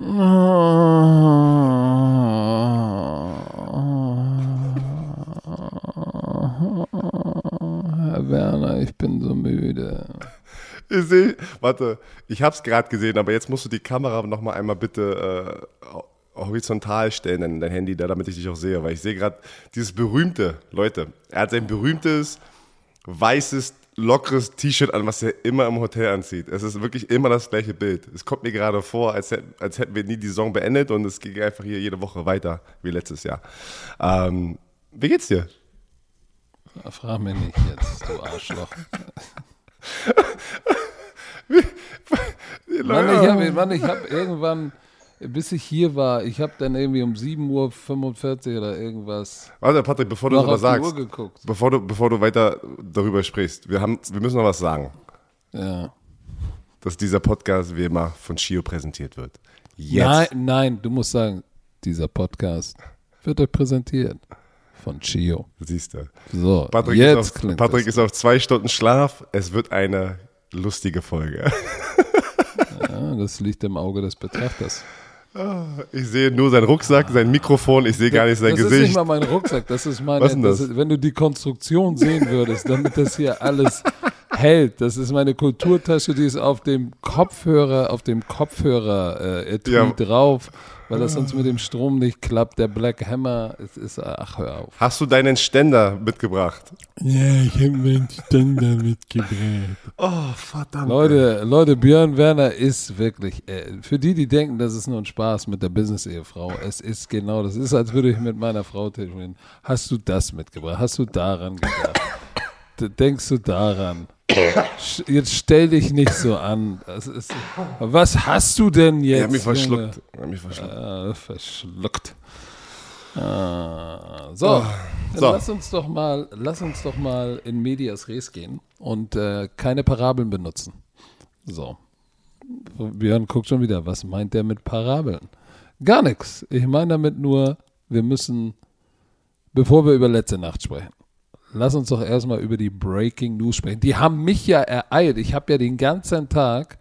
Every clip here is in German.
Herr Werner, ich bin so müde. Ich sehe, warte, ich habe es gerade gesehen, aber jetzt musst du die Kamera noch mal einmal bitte äh, horizontal stellen, dein, dein Handy da, damit ich dich auch sehe, weil ich sehe gerade dieses berühmte, Leute, er hat sein berühmtes weißes lockeres T-Shirt an, was er immer im Hotel anzieht. Es ist wirklich immer das gleiche Bild. Es kommt mir gerade vor, als, als hätten wir nie die Saison beendet und es ging einfach hier jede Woche weiter wie letztes Jahr. Ähm, wie geht's dir? Frag mich nicht jetzt, du Arschloch. Mann, ich habe Mann, ich hab irgendwann, bis ich hier war, ich habe dann irgendwie um 7.45 Uhr oder irgendwas. Warte, Patrick, bevor du noch was sagst, bevor du, bevor du weiter darüber sprichst, wir, haben, wir müssen noch was sagen, Ja. dass dieser Podcast wie immer von Shio präsentiert wird. Jetzt. Nein, nein, du musst sagen, dieser Podcast wird euch präsentiert von Chio. Siehst du. So, Patrick, jetzt ist, auf, Patrick ist auf zwei Stunden Schlaf. Es wird eine lustige Folge. Ja, das liegt im Auge des Betrachters. Ich sehe nur seinen Rucksack, sein Mikrofon, ich sehe gar nicht sein das ist Gesicht. nicht mal mein Rucksack, das ist meine. Was das? ist, wenn du die Konstruktion sehen würdest, damit das hier alles hält, das ist meine Kulturtasche, die ist auf dem Kopfhörer, auf dem Kopfhörer äh, Ja. drauf, weil das sonst mit dem Strom nicht klappt. Der Black Hammer, es ist, ach hör auf. Hast du deinen Ständer mitgebracht? Ja, ich habe meinen Ständer mitgebracht. Oh, verdammt. Leute, Leute, Björn Werner ist wirklich, äh, für die, die denken, das ist nur ein Spaß mit der Business-Ehefrau, es ist genau, das ist, als würde ich mit meiner Frau telefonieren. Hast du das mitgebracht? Hast du daran gedacht? Denkst du daran? Jetzt stell dich nicht so an. Ist, was hast du denn jetzt? Er hat mich verschluckt. Er hat mich verschluckt. Ah, verschluckt. Ah, so, Oh, dann so. lass uns doch mal, lass uns doch mal in Medias Res gehen und äh, keine Parabeln benutzen. So. Björn guckt schon wieder, was meint der mit Parabeln? Gar nichts. Ich meine damit nur, wir müssen, bevor wir über letzte Nacht sprechen, lass uns doch erstmal über die Breaking News sprechen. Die haben mich ja ereilt. Ich habe ja den ganzen Tag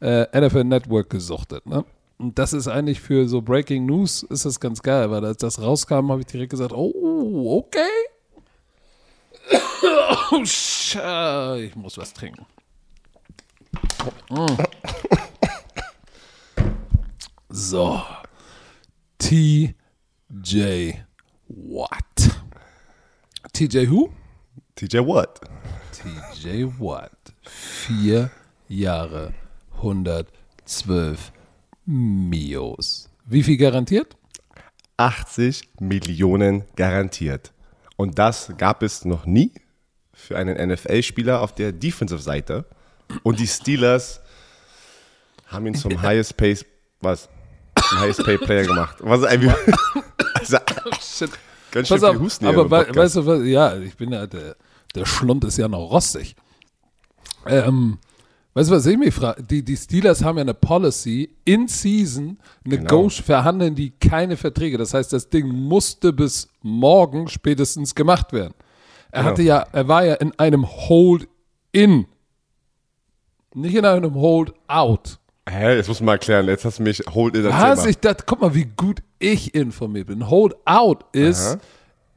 äh, NFL Network gesuchtet. Ne? Und das ist eigentlich für so Breaking News ist das ganz geil, weil als das rauskam, habe ich direkt gesagt, oh, okay. oh, ich muss was trinken. So. TJ Watt. TJ who? TJ Watt. TJ Watt. Vier Jahre, 112 Mios. Wie viel garantiert? 80 Millionen garantiert. Und das gab es noch nie für einen NFL-Spieler auf der Defensive-Seite. Und die Steelers haben ihn zum Highest Pay, was? Zum Highest Pay Player gemacht. Was ein, also, Shit. Ganz schön Pass viel auf, Husten aber Podcast. weißt du was? Ja, ich bin ja, der, der Schlund ist ja noch rostig. Ähm, weißt du was ich mich frage? Die, die Steelers haben ja eine Policy, in Season, eine Genau. Verhandeln die keine Verträge. Das heißt, das Ding musste bis morgen spätestens gemacht werden. Er Genau. hatte ja, er war ja in einem Hold-In. Nicht in einem Hold-Out. Hä, jetzt muss man mal erklären. Jetzt hast du mich hold in das Was? Ich dachte, guck mal, wie gut ich informiert bin. Hold out ist, Aha.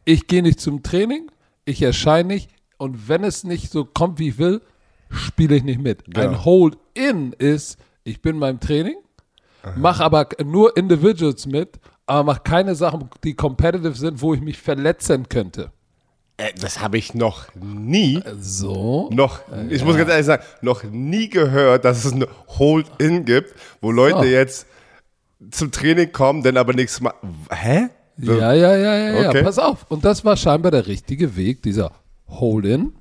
ich gehe nicht zum Training, ich erscheine nicht und wenn es nicht so kommt, wie ich will, spiele ich nicht mit. Genau. Ein Hold in ist, ich bin beim Training, mache aber nur Individuals mit, aber mache keine Sachen, die competitive sind, wo ich mich verletzen könnte. Äh, das habe ich noch nie, So. noch, ich muss ganz ehrlich sagen, noch nie gehört, dass es eine Hold-In gibt, wo Leute So. jetzt zum Training kommen, dann aber nichts machen. Hä? Ja, ja, ja, ja, ja. Okay. Pass auf. Und das war scheinbar der richtige Weg, dieser Hold-in.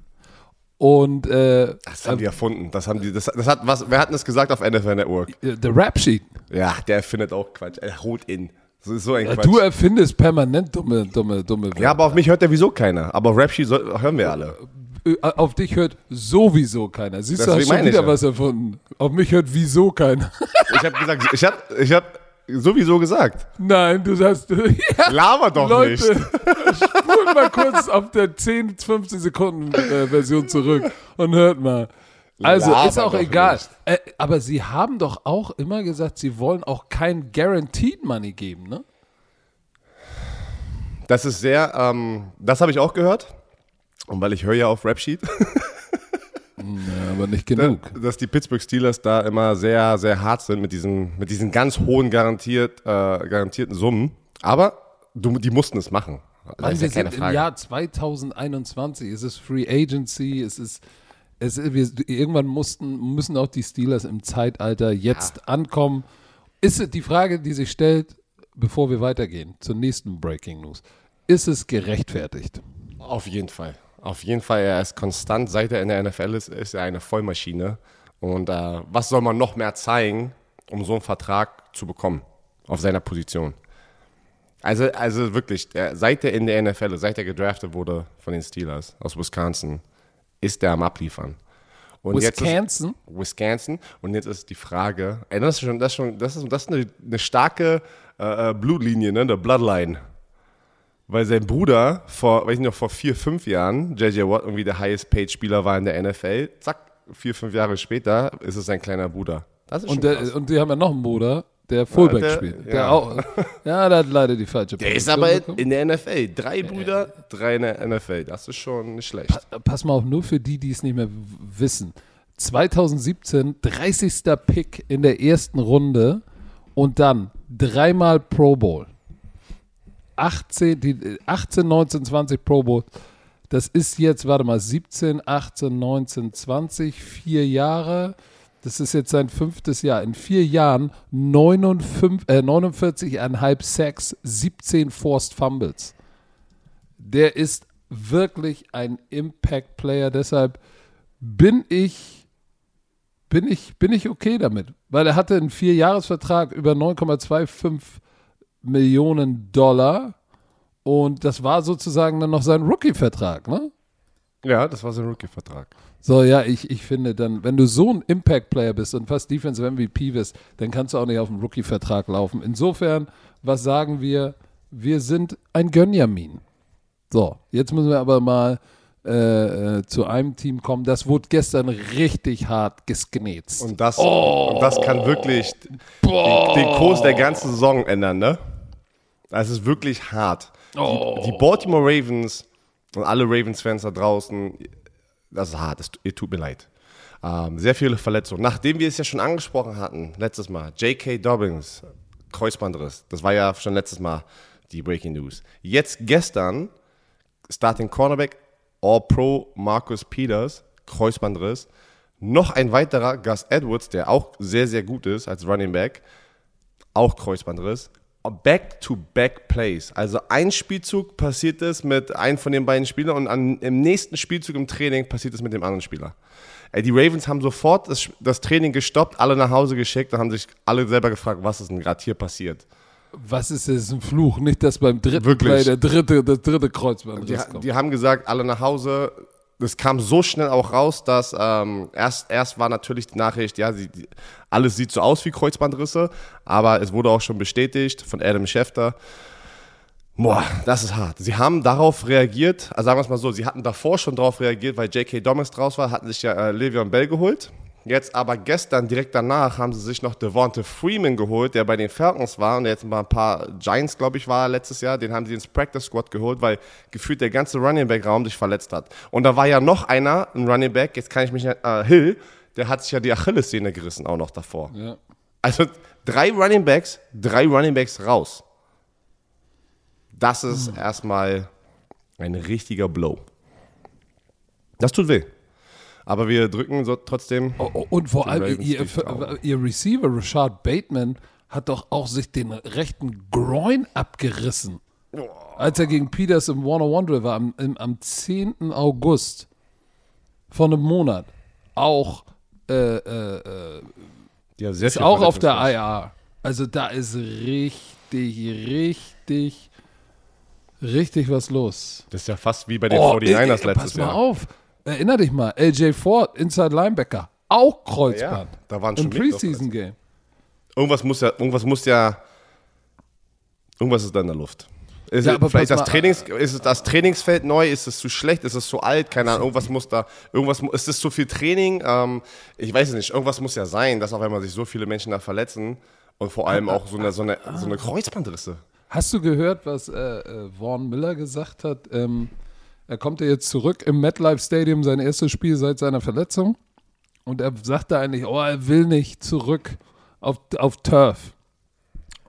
Und äh, Das haben die erfunden. Das haben die, das, das hat, was, wer hat denn das gesagt auf NFL Network? äh, der Rap-Sheet. Ja, der findet auch Quatsch. Er holt in. So ist so ein Quatsch. Du erfindest permanent dumme, dumme, dumme ja, aber auf mich hört ja wieso keiner. Aber Rap-Sheet soll- hören wir alle. Auf dich hört sowieso keiner. Siehst du, Deswegen hast schon wieder ja. was erfunden. Auf mich hört wieso keiner. Ich habe gesagt, ich habe ich hab sowieso gesagt. Nein, du sagst, ja, Laber doch Leute, nicht. spult mal kurz auf der 10, 15 Sekunden äh, Version zurück und hört mal. Also Laber ist auch egal. Äh, aber sie haben doch auch immer gesagt, sie wollen auch kein Guaranteed Money geben, ne? Das ist sehr, ähm, das habe ich auch gehört. Und weil ich höre ja auf Rapsheet, Ja, aber nicht genug. dass die Pittsburgh Steelers da immer sehr, sehr hart sind mit diesen, mit diesen ganz hohen garantiert, äh, garantierten Summen. Aber du, die mussten es machen. Mann, wir ja keine sind im Frage. Jahr 2021. Es ist Free Agency. Es ist, es wir, irgendwann mussten, müssen auch die Steelers im Zeitalter jetzt ankommen. Ist es die Frage, die sich stellt, bevor wir weitergehen zur nächsten Breaking News? Ist es gerechtfertigt? Auf jeden Fall. Auf jeden Fall, er ist konstant, seit er in der NFL ist, ist er eine Vollmaschine. Und äh, was soll man noch mehr zeigen, um so einen Vertrag zu bekommen auf seiner Position? Also, also wirklich, der, seit er in der NFL seit er gedraftet wurde von den Steelers aus Wisconsin, ist er am Abliefern. Und Wisconsin? Jetzt ist, Wisconsin. Und jetzt ist die Frage, ey, das ist schon, das ist schon, das ist, das ist eine, eine starke äh, äh, Blutlinie, ne, der Bloodline. Weil sein Bruder vor, weiß ich noch, vor vier, fünf Jahren, JJ Watt irgendwie der highest paid Spieler war in der NFL, zack, vier, fünf Jahre später ist es sein kleiner Bruder. Das ist schon Und, der, und die haben ja noch einen Bruder, der Fullback der- spielt. Der ja. auch, ja, der hat leider die falsche Der ist Position aber bekommen. in der NFL. Drei Brüder, drei in der NFL. Das ist schon nicht schlecht. Pass mal auf, nur für die, die es nicht mehr wissen. 2017, 30. Pick in der ersten Runde und dann dreimal Pro Bowl. 18, die, äh, 18, 19, 20 Pro Bowl. Das ist jetzt, warte mal, 17, 18, 19, 20, vier Jahre. Das ist jetzt sein fünftes Jahr. In vier Jahren 49, äh, 49,5 Sacks, 17 Forced Fumbles. Der ist wirklich ein Impact-Player. Deshalb bin ich, bin ich, bin ich okay damit. Weil er hatte einen Vierjahresvertrag über 9,25 Millionen Dollar. Und das war sozusagen dann noch sein Rookie-Vertrag, ne? Ja, das war sein Rookie-Vertrag. So, ja, ich, ich finde dann, wenn du so ein Impact-Player bist und fast Defensive MVP bist, dann kannst du auch nicht auf einen Rookie-Vertrag laufen. Insofern, was sagen wir? Wir sind ein Gönjamin. So, jetzt müssen wir aber mal äh, äh, zu einem Team kommen. Das wurde gestern richtig hart gesgnetzt. Und das, und das kann wirklich den, den Kurs der ganzen Saison ändern, ne? Das ist wirklich hart. Die, die Baltimore Ravens und alle Ravens-Fans da draußen, das ist hart, es, es tut mir leid. Ähm, sehr viele Verletzungen. Nachdem wir es ja schon angesprochen hatten, letztes Mal, J.K. Dobbins, Kreuzbandriss, das war ja schon letztes Mal die Breaking News. Jetzt gestern, Starting Cornerback, All-Pro Marcus Peters, Kreuzbandriss. Noch ein weiterer, Gus Edwards, der auch sehr, sehr gut ist als Running Back, auch Kreuzbandriss. Back-to-back Plays. Also ein Spielzug passiert es mit einem von den beiden Spielern und an, im nächsten Spielzug im Training passiert es mit dem anderen Spieler. Ey, die Ravens haben sofort das, das Training gestoppt, alle nach Hause geschickt und haben sich alle selber gefragt, was ist denn gerade hier passiert. was ist das? Ein Fluch? Nicht, dass beim dritten Wirklich. Play der dritte, das dritte Kreuzband Die, die haben gesagt, alle nach Hause. Das kam so schnell auch raus, dass ähm, erst, erst war natürlich die Nachricht, ja, sie, die, alles sieht so aus wie Kreuzbandrisse, aber es wurde auch schon bestätigt von Adam Schefter. Boah, das ist hart. Sie haben darauf reagiert, also sagen wir es mal so, sie hatten davor schon darauf reagiert, weil J.K. Domis draus war, hatten sich ja äh, Le'Veon Bell geholt. Jetzt aber gestern, direkt danach, haben sie sich noch Devonta Freeman geholt, der bei den Falcons war und jetzt mal ein paar Giants, glaube ich, war letztes Jahr. Den haben sie ins Practice Squad geholt, weil gefühlt der ganze Running Back Raum sich verletzt hat. Und da war ja noch einer, ein Running Back, jetzt kann ich mich, äh, Hill, der hat sich ja die Achillessehne gerissen auch noch davor. ja. Also drei Running Backs, drei Running Backs raus. Das ist erstmal ein richtiger Blow. Das tut weh. Aber wir drücken so trotzdem. Oh, oh, Und vor allem ihr, Daumen. ihr Receiver Rashad Bateman hat doch auch sich den rechten Groin abgerissen. Als er gegen Peters im One-on-One-Drill war, am, im, am 10. August von einem Monat. Auch, äh, äh, äh, ist auch auf der. IR. Also da ist richtig, richtig, richtig was los. Das ist ja fast wie bei den Oh, 49ers ey, ey, letztes pass mal Jahr. auf. Erinner dich mal, LJ Ford, Inside Linebacker, auch Kreuzband. Ja, da waren schon Im Preseason-Game. Irgendwas muss ja, irgendwas muss ja, irgendwas ist da in der Luft. Ist, Ja, vielleicht das, Trainings, ist das Trainingsfeld neu? Ist es zu schlecht? Ist es zu alt? Keine Ahnung. Irgendwas muss da. Irgendwas ist es zu viel Training? Ähm, ich weiß es nicht. Irgendwas muss ja sein, dass auch wenn man sich so viele Menschen da verletzen und vor allem auch so eine, so eine, so eine Kreuzbandrisse. Hast du gehört, was äh, äh, Vaughn Miller gesagt hat? Ähm, er kommt ja jetzt zurück im MetLife Stadium, sein erstes Spiel seit seiner Verletzung. Und er sagte eigentlich, oh, er will nicht zurück auf, auf Turf.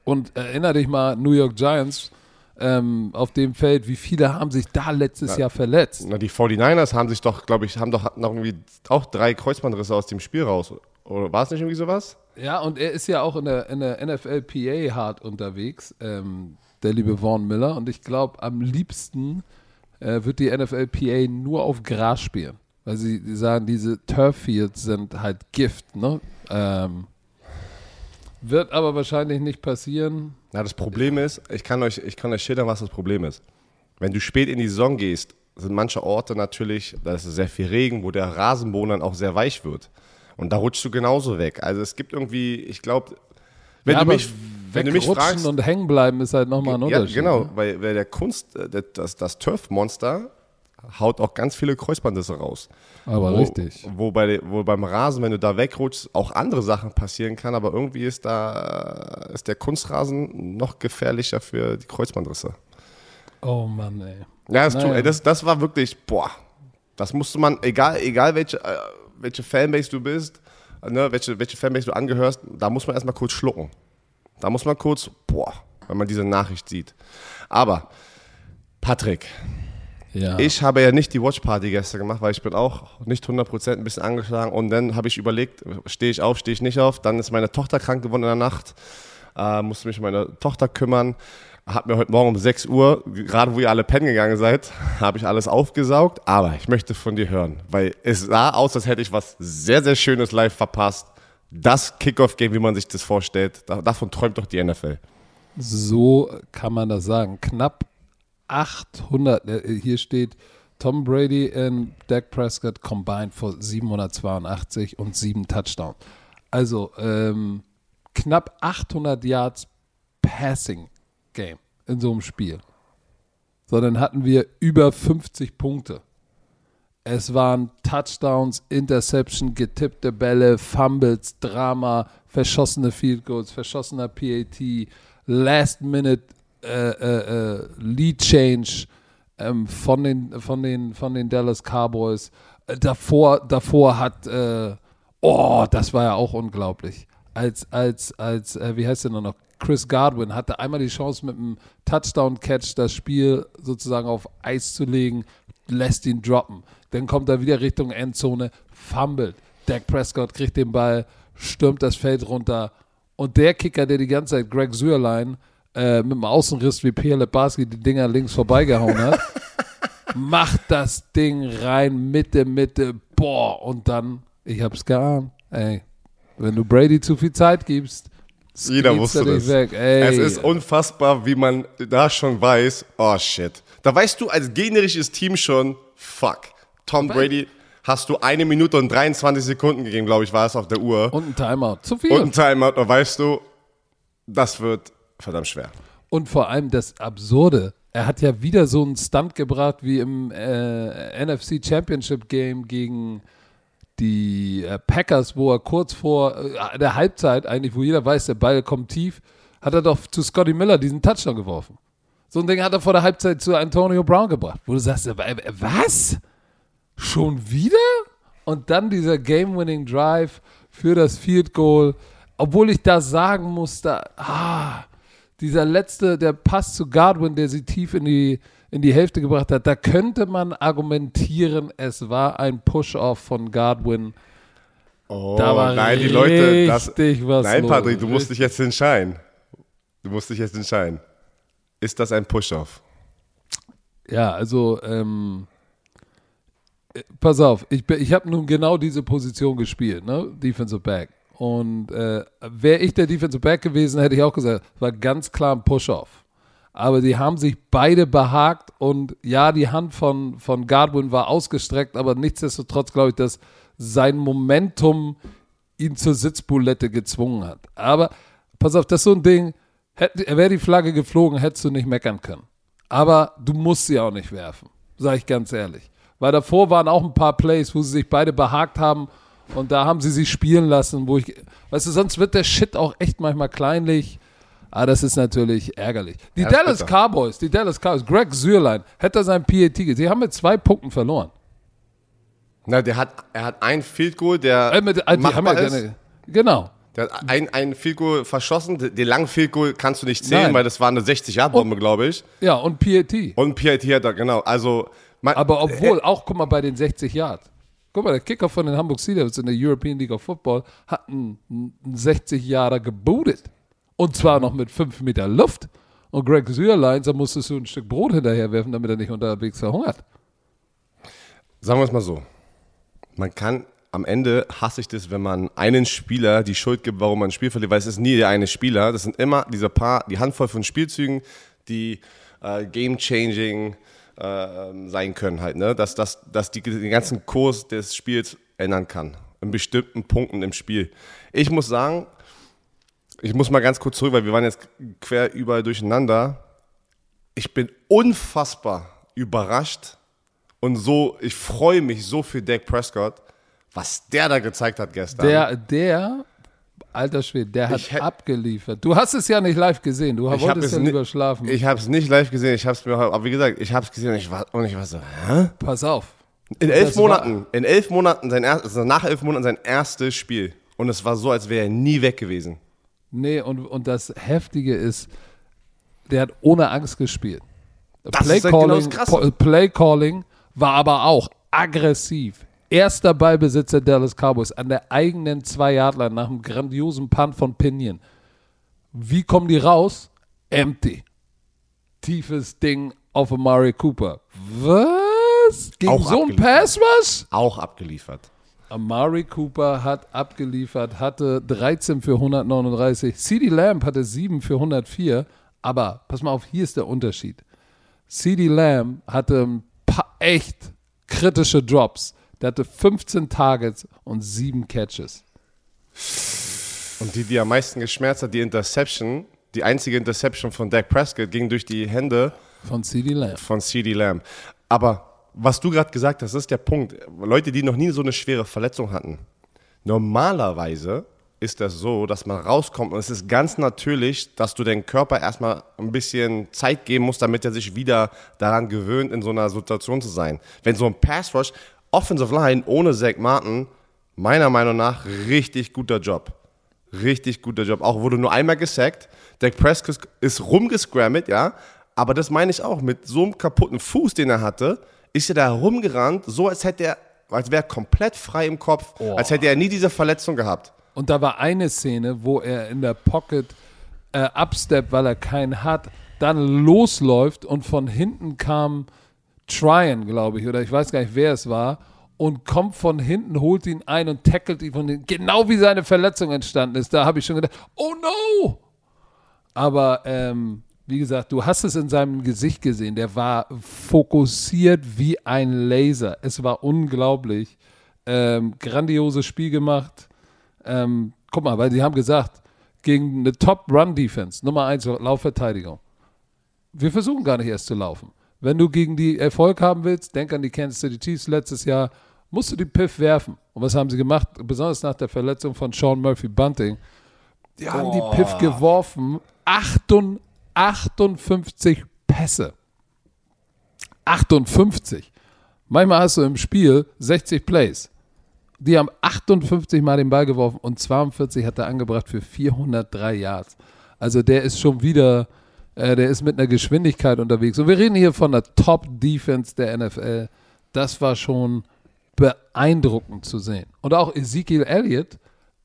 Und erinnere dich mal, New York Giants ähm, auf dem Feld, wie viele haben sich da letztes Jahr verletzt? Na, die 49ers haben sich doch, glaube ich, haben doch noch irgendwie auch drei Kreuzbandrisse aus dem Spiel raus. Oder war es nicht irgendwie sowas? Ja, und er ist ja auch in der, in der NFLPA hart unterwegs, ähm, der liebe Vaughn Miller. Und ich glaube, am liebsten äh, wird die NFLPA nur auf Gras spielen. Weil sie, sie sagen, diese Turffields sind halt Gift, ne? Ähm, wird aber wahrscheinlich nicht passieren. Na, das Problem ist, ich kann euch, ich kann euch schildern, was das Problem ist. Wenn du spät in die Saison gehst, sind manche Orte natürlich, da ist sehr viel Regen, wo der Rasenboden dann auch sehr weich wird. Und da rutschst du genauso weg. Also es gibt irgendwie, ich glaube, wenn, ja, du mich, wenn du mich fragst, und hängen bleiben ist halt nochmal ein ja, Unterschied. genau, ne? weil, weil der Kunst, äh, das, das Turf-Monster haut auch ganz viele Kreuzbandrisse raus. Aber wo, richtig. Wo, bei, wo beim Rasen, wenn du da wegrutschst, auch andere Sachen passieren kann, aber irgendwie ist da ist der Kunstrasen noch gefährlicher für die Kreuzbandrisse. Oh Mann, ey. Ja, das, Naja. das, das war wirklich, boah, das musste man, egal, egal welche, äh, welche Fanbase du bist, äh, ne, welche, welche Fanbase du angehörst, da muss man erstmal kurz schlucken. Da muss man kurz, boah, wenn man diese Nachricht sieht. Aber, Patrick, Ja. ich habe ja nicht die Watchparty gestern gemacht, weil ich bin auch nicht 100% ein bisschen angeschlagen und dann habe ich überlegt, stehe ich auf, stehe ich nicht auf. Dann ist meine Tochter krank geworden in der Nacht, äh, musste mich um meine Tochter kümmern. Hab mir heute Morgen um 6 Uhr, gerade wo ihr alle pennen gegangen seid, habe ich alles aufgesaugt. Aber ich möchte von dir hören, weil es sah aus, als hätte ich was sehr, sehr Schönes live verpasst. Das Kickoff-Game, wie man sich das vorstellt, da, davon träumt doch die NFL. So kann man das sagen. Knapp 800, äh, hier steht Tom Brady und Dak Prescott combined for 782 und 7 Touchdowns. Also ähm, knapp 800 Yards Passing Game in so einem Spiel. So, dann hatten wir über 50 Punkte. Es waren Touchdowns, Interception, getippte Bälle, Fumbles, Drama, verschossene Field Goals, verschossener PAT, Last Minute äh, äh, äh, Lead Change ähm, von, den, von, den, von den Dallas Cowboys. Äh, davor, davor hat, äh, oh, das war ja auch unglaublich. Als, als, als, äh, wie heißt der noch? Chris Godwin hatte einmal die Chance mit einem Touchdown-Catch das Spiel sozusagen auf Eis zu legen, lässt ihn droppen. Dann kommt er wieder Richtung Endzone, fummelt. Dak Prescott kriegt den Ball, stürmt das Feld runter. Und der Kicker, der die ganze Zeit Greg Süerlein äh, mit dem Außenriss wie Pierre Lebarski die Dinger links vorbeigehauen hat, macht das Ding rein, Mitte, Mitte, boah, und dann, ich hab's geahnt, ey, wenn du Brady zu viel Zeit gibst, Jeder wusste das. Weg. Es ist unfassbar, wie man da schon weiß, oh shit. Da weißt du als gegnerisches Team schon, fuck. Tom Brady hast du eine Minute und 23 Sekunden gegeben, glaube ich, war es auf der Uhr. und ein Timeout. Zu viel. Und ein Timeout, da weißt du, das wird verdammt schwer. Und vor allem das Absurde, er hat ja wieder so einen Stunt gebracht wie im äh, NFC Championship Game gegen die äh, Packers, wo er kurz vor äh, der Halbzeit, eigentlich, wo jeder weiß, der Ball kommt tief, hat er doch zu Scotty Miller diesen Touchdown geworfen. So ein Ding hat er vor der Halbzeit zu Antonio Brown gebracht, wo du sagst, äh, was? Schon wieder? Und dann dieser Game-Winning Drive für das Field Goal. Obwohl ich da sagen muss, da, ah, dieser letzte, der Pass zu Godwin, der sie tief in die, in die Hälfte gebracht hat, da könnte man argumentieren, es war ein Push-Off von Godwin. Oh, Da war nein, die Leute, das, richtig was nein, los. Patrick, du musst dich jetzt entscheiden. Du musst dich jetzt entscheiden. Ist das ein Push-Off? Ja, also, ähm, äh, pass auf, ich, ich habe nun genau diese Position gespielt, ne? Defensive Back. Und äh, wäre ich der Defensive Back gewesen, hätte ich auch gesagt, war ganz klar ein Push-Off. Aber die haben sich beide behagt und ja, die Hand von, von Godwin war ausgestreckt, aber nichtsdestotrotz glaube ich, dass sein Momentum ihn zur Sitzbulette gezwungen hat. Aber pass auf, das ist so ein Ding, wäre die Flagge geflogen, hättest du nicht meckern können. Aber du musst sie auch nicht werfen, sage ich ganz ehrlich. Weil davor waren auch ein paar Plays, wo sie sich beide behagt haben und da haben sie sich spielen lassen, wo ich, weißt du, sonst wird der Shit auch echt manchmal kleinlich. Ah, das ist natürlich ärgerlich. Die Ja, Dallas bitter. Cowboys, die Dallas Cowboys, Greg Sürlein, hätte sein PAT gesehen. Sie haben mit zwei Punkten verloren. Na, der hat, er hat ein Field Goal, der Äh, mit, äh, machbar ist. keine, genau. Der hat ein, ein Field Goal verschossen. Den langen Field Goal kannst du nicht zählen, Nein. weil das war eine 60-Yard-Bombe, glaube ich. Ja, und PAT. Und PIT hat er, genau. Also, man, Aber obwohl, auch guck mal bei den 60 Yards. Guck mal, der Kicker von den Hamburg Sea Devils in der European League of Football hat einen, einen 60 Jahre gebootet. Und zwar noch mit 5 Meter Luft. Und Greg Sürlein, da musstest du ein Stück Brot hinterherwerfen, damit er nicht unterwegs verhungert. Sagen wir es mal so. Man kann, am Ende hasse ich das, wenn man einen Spieler die Schuld gibt, warum man ein Spiel verliert, weil es ist nie der eine Spieler. Das sind immer diese paar, die Handvoll von Spielzügen, die äh, game-changing äh, sein können halt, ne? Dass, dass, dass die den ganzen Kurs des Spiels ändern kann. In bestimmten Punkten im Spiel. Ich muss sagen, ich muss mal ganz kurz zurück, weil wir waren jetzt quer überall durcheinander. Ich bin unfassbar überrascht und so, ich freue mich so für Dak Prescott, was der da gezeigt hat gestern. Der, der, alter Schwede, der hat hätt- abgeliefert. Du hast es ja nicht live gesehen. Du wolltest es ja lieber schlafen. Ich habe es nicht live gesehen, ich habe es mir, aber wie gesagt, ich habe es gesehen und ich war, und ich war so, hä? Pass auf. In elf Das Monaten, in elf Monaten sein erstes, also nach elf Monaten sein erstes Spiel und es war so, als wäre er nie weg gewesen. Nee, und, und das Heftige ist, der hat ohne Angst gespielt. Das ist halt genau Play Calling war aber auch aggressiv. Erster Ballbesitzer Dallas Cowboys an der eigenen Zwei-Yard-Line nach einem grandiosen Punt von Pinion. Wie kommen die raus? Empty. Tiefes Ding auf Amari Cooper. Was? Gegen Auch so ein. Pass was? Auch abgeliefert. Amari Cooper hat abgeliefert, hatte 13 für 139. CD Lamb hatte 7 für 104. Aber pass mal auf, hier ist der Unterschied. CD Lamb hatte ein paar echt kritische Drops. Der hatte 15 Targets und 7 Catches. Und die, die am meisten geschmerzt hat, die Interception, die einzige Interception von Dak Prescott ging durch die Hände Von CD Lamb. von CD Lamb. Aber was du gerade gesagt hast, ist der Punkt. Leute, die noch nie so eine schwere Verletzung hatten. Normalerweise ist das so, dass man rauskommt und es ist ganz natürlich, dass du deinem Körper erstmal ein bisschen Zeit geben musst, damit er sich wieder daran gewöhnt, in so einer Situation zu sein. Wenn so ein Pass Rush, Offensive Line ohne Zach Martin, meiner Meinung nach richtig guter Job. Richtig guter Job. Auch wurde nur einmal gesackt. Dak Prescott ist rumgescrammet, ja. Aber das meine ich auch. Mit so einem kaputten Fuß, den er hatte, ist er da rumgerannt, so als hätte er, als wäre er komplett frei im Kopf, als hätte er nie diese Verletzung gehabt. Und da war eine Szene, wo er in der Pocket äh, upsteppt, weil er keinen hat, dann losläuft und von hinten kam Tryon, glaube ich, oder ich weiß gar nicht, wer es war, und kommt von hinten, holt ihn ein und tackelt ihn von hinten. Genau wie seine Verletzung entstanden ist. Da habe ich schon gedacht, oh no! Aber ähm, wie gesagt, du hast es in seinem Gesicht gesehen. Der war fokussiert wie ein Laser. Es war unglaublich. Ähm, grandioses Spiel gemacht. Ähm, guck mal, weil sie haben gesagt, gegen eine Top-Run-Defense, Nummer eins Laufverteidigung. Wir versuchen gar nicht erst zu laufen. Wenn du gegen die Erfolg haben willst, denk an die Kansas City Chiefs letztes Jahr, musst du die Piff werfen. Und was haben sie gemacht? Besonders nach der Verletzung von Sean Murphy Bunting. Die haben die Piff geworfen. 58 58 Pässe. 58. Manchmal hast du im Spiel 60 Plays. Die haben 58 Mal den Ball geworfen und 42 hat er angebracht für 403 Yards. Also der ist schon wieder, äh, der ist mit einer Geschwindigkeit unterwegs. Und wir reden hier von der Top-Defense der NFL. Das war schon beeindruckend zu sehen. Und auch Ezekiel Elliott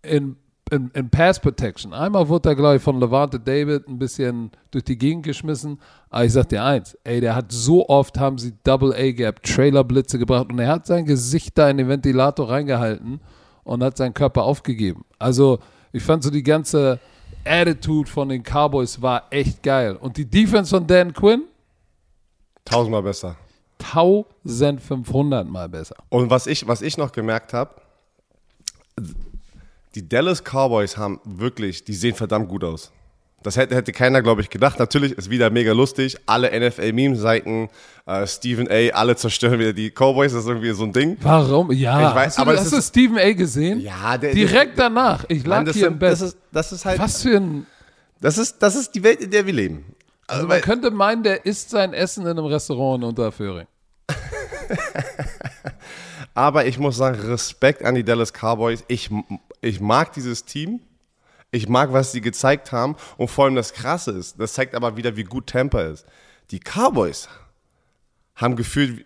in, in, in Pass Protection. Einmal wurde er, glaube ich, von Levante David ein bisschen durch die Gegend geschmissen. Aber ich sag dir eins, ey, der hat so oft, haben sie Double A-Gap, Trailer-Blitze gebracht und er hat sein Gesicht da in den Ventilator reingehalten und hat seinen Körper aufgegeben. Also, ich fand so die ganze Attitude von den Cowboys war echt geil. Und die Defense von Dan Quinn, Tausendmal besser. 1500 mal besser. Und was ich, was ich noch gemerkt habe, die Dallas Cowboys haben wirklich, die sehen verdammt gut aus. Das hätte, hätte keiner, glaube ich, gedacht. Natürlich ist wieder mega lustig. Alle NFL-Meme-Seiten, äh, Stephen A., alle zerstören wieder die Cowboys. Das ist irgendwie so ein Ding. Warum? Ja, Ich weiß, hast du, aber das hast du Stephen A. gesehen? Ja, der- Direkt danach. Ich lag Mann, hier im Bett. das, ist, das ist halt, Was für ein. das ist, das ist die Welt, in der wir leben. Also Also, man könnte meinen, der isst sein Essen in einem Restaurant in Unterföhring. aber ich muss sagen, Respekt an die Dallas Cowboys. Ich, ich mag dieses Team. Ich mag, was sie gezeigt haben. Und vor allem das Krasse ist, das zeigt aber wieder, wie gut Tampa ist. Die Cowboys haben gefühlt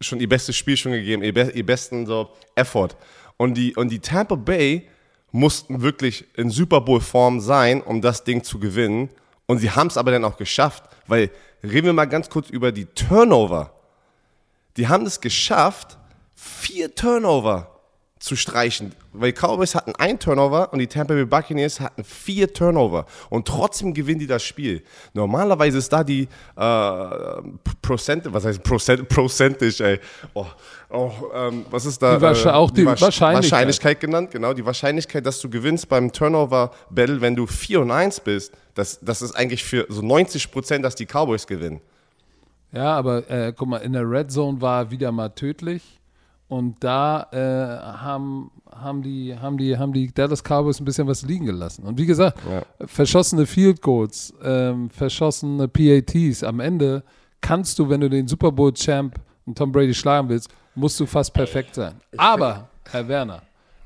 schon ihr bestes Spiel schon gegeben, ihr, be ihr besten so Effort. Und die, und die Tampa Bay mussten wirklich in Super Bowl Form sein, um das Ding zu gewinnen. Und sie haben es aber dann auch geschafft, weil reden wir mal ganz kurz über die Turnover. Die haben es geschafft, vier Turnover zu streichen. Weil die Cowboys hatten ein Turnover und die Tampa Bay Buccaneers hatten vier Turnover. Und trotzdem gewinnen die das Spiel. Normalerweise ist da die äh, Prozent, was heißt Prozent, Prozentisch, ey. Oh, oh, ähm, was ist da? Die Wahrscheinlich- auch die Wahrsch- Wahrscheinlichkeit. Wahrscheinlichkeit genannt, genau. Die Wahrscheinlichkeit, dass du gewinnst beim Turnover-Battle, wenn du 4 und 1 bist, das, das ist eigentlich für so 90 Prozent, dass die Cowboys gewinnen. Ja, aber äh, guck mal, in der Red Zone war er wieder mal tödlich. Und da äh, haben, haben, die, haben, die, haben die Dallas Cowboys ein bisschen was liegen gelassen. Und wie gesagt, verschossene Field Goals, ähm, verschossene PATs. Am Ende kannst du, wenn du den Super Bowl Champ und Tom Brady schlagen willst, musst du fast perfekt sein. Aber, Herr Werner,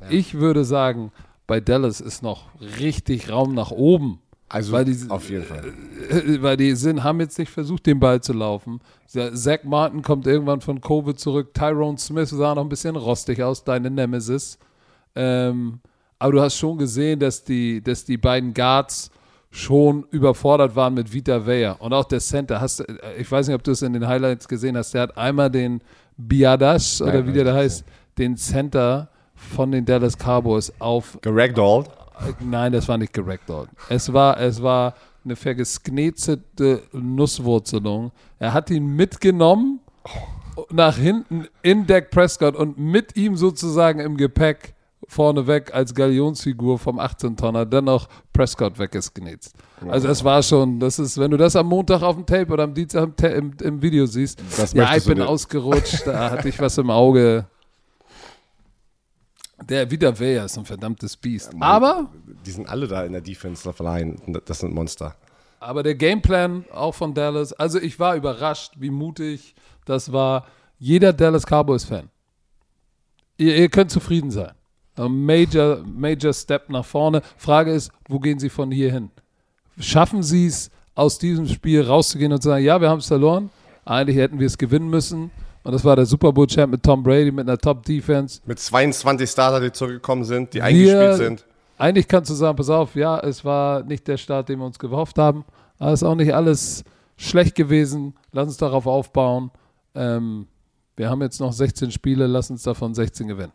ich würde sagen, bei Dallas ist noch richtig Raum nach oben. Also Weil die- auf jeden Fall. Weil die sind, haben jetzt nicht versucht, den Ball zu laufen. Zach Martin kommt irgendwann von Covid zurück. Tyrone Smith sah noch ein bisschen rostig aus, deine Nemesis. Ähm, aber du hast schon gesehen, dass die, dass die beiden Guards schon überfordert waren mit Vita Vea. Und auch der Center. Hast, äh, ich weiß nicht, ob du es in den Highlights gesehen hast. Der hat einmal den Biadash oder wie der da heißt, den Center von den Dallas Cowboys auf Geragdolled. Nein, das war nicht geragdollt. Es war, es war eine vergesknetzelte Nusswurzelung. Er hat ihn mitgenommen nach hinten in Dak Prescott und mit ihm sozusagen im Gepäck vorneweg als Galionsfigur vom 18-Tonner dann noch Prescott weggesknetzt. Also es war schon, das ist, wenn du das am Montag auf dem Tape oder am Dienstag im, Ta- im, im Video siehst, Das ja, ich bin ausgerutscht, da hatte ich was im Auge. Der wieder Wehr ist ein verdammtes Biest. Aber Die sind alle da in der Defense of Line. Das sind Monster. Aber der Gameplan auch von Dallas, also ich war überrascht, wie mutig das war. Jeder Dallas Cowboys-Fan. Ihr, ihr könnt zufrieden sein. Ein Major, major Step nach vorne. Frage ist, wo gehen sie von hier hin? Schaffen sie es, aus diesem Spiel rauszugehen und zu sagen, ja, wir haben es verloren. Eigentlich hätten wir es gewinnen müssen. Und das war der Super Bowl Champ mit Tom Brady, mit einer Top-Defense. Mit 22 Starter, die zurückgekommen sind, die eingespielt sind. Eigentlich kannst du sagen, pass auf, ja, es war nicht der Start, den wir uns gehofft haben, aber es ist auch nicht alles schlecht gewesen. Lass uns darauf aufbauen. Ähm, wir haben jetzt noch 16 Spiele, lass uns davon 16 gewinnen.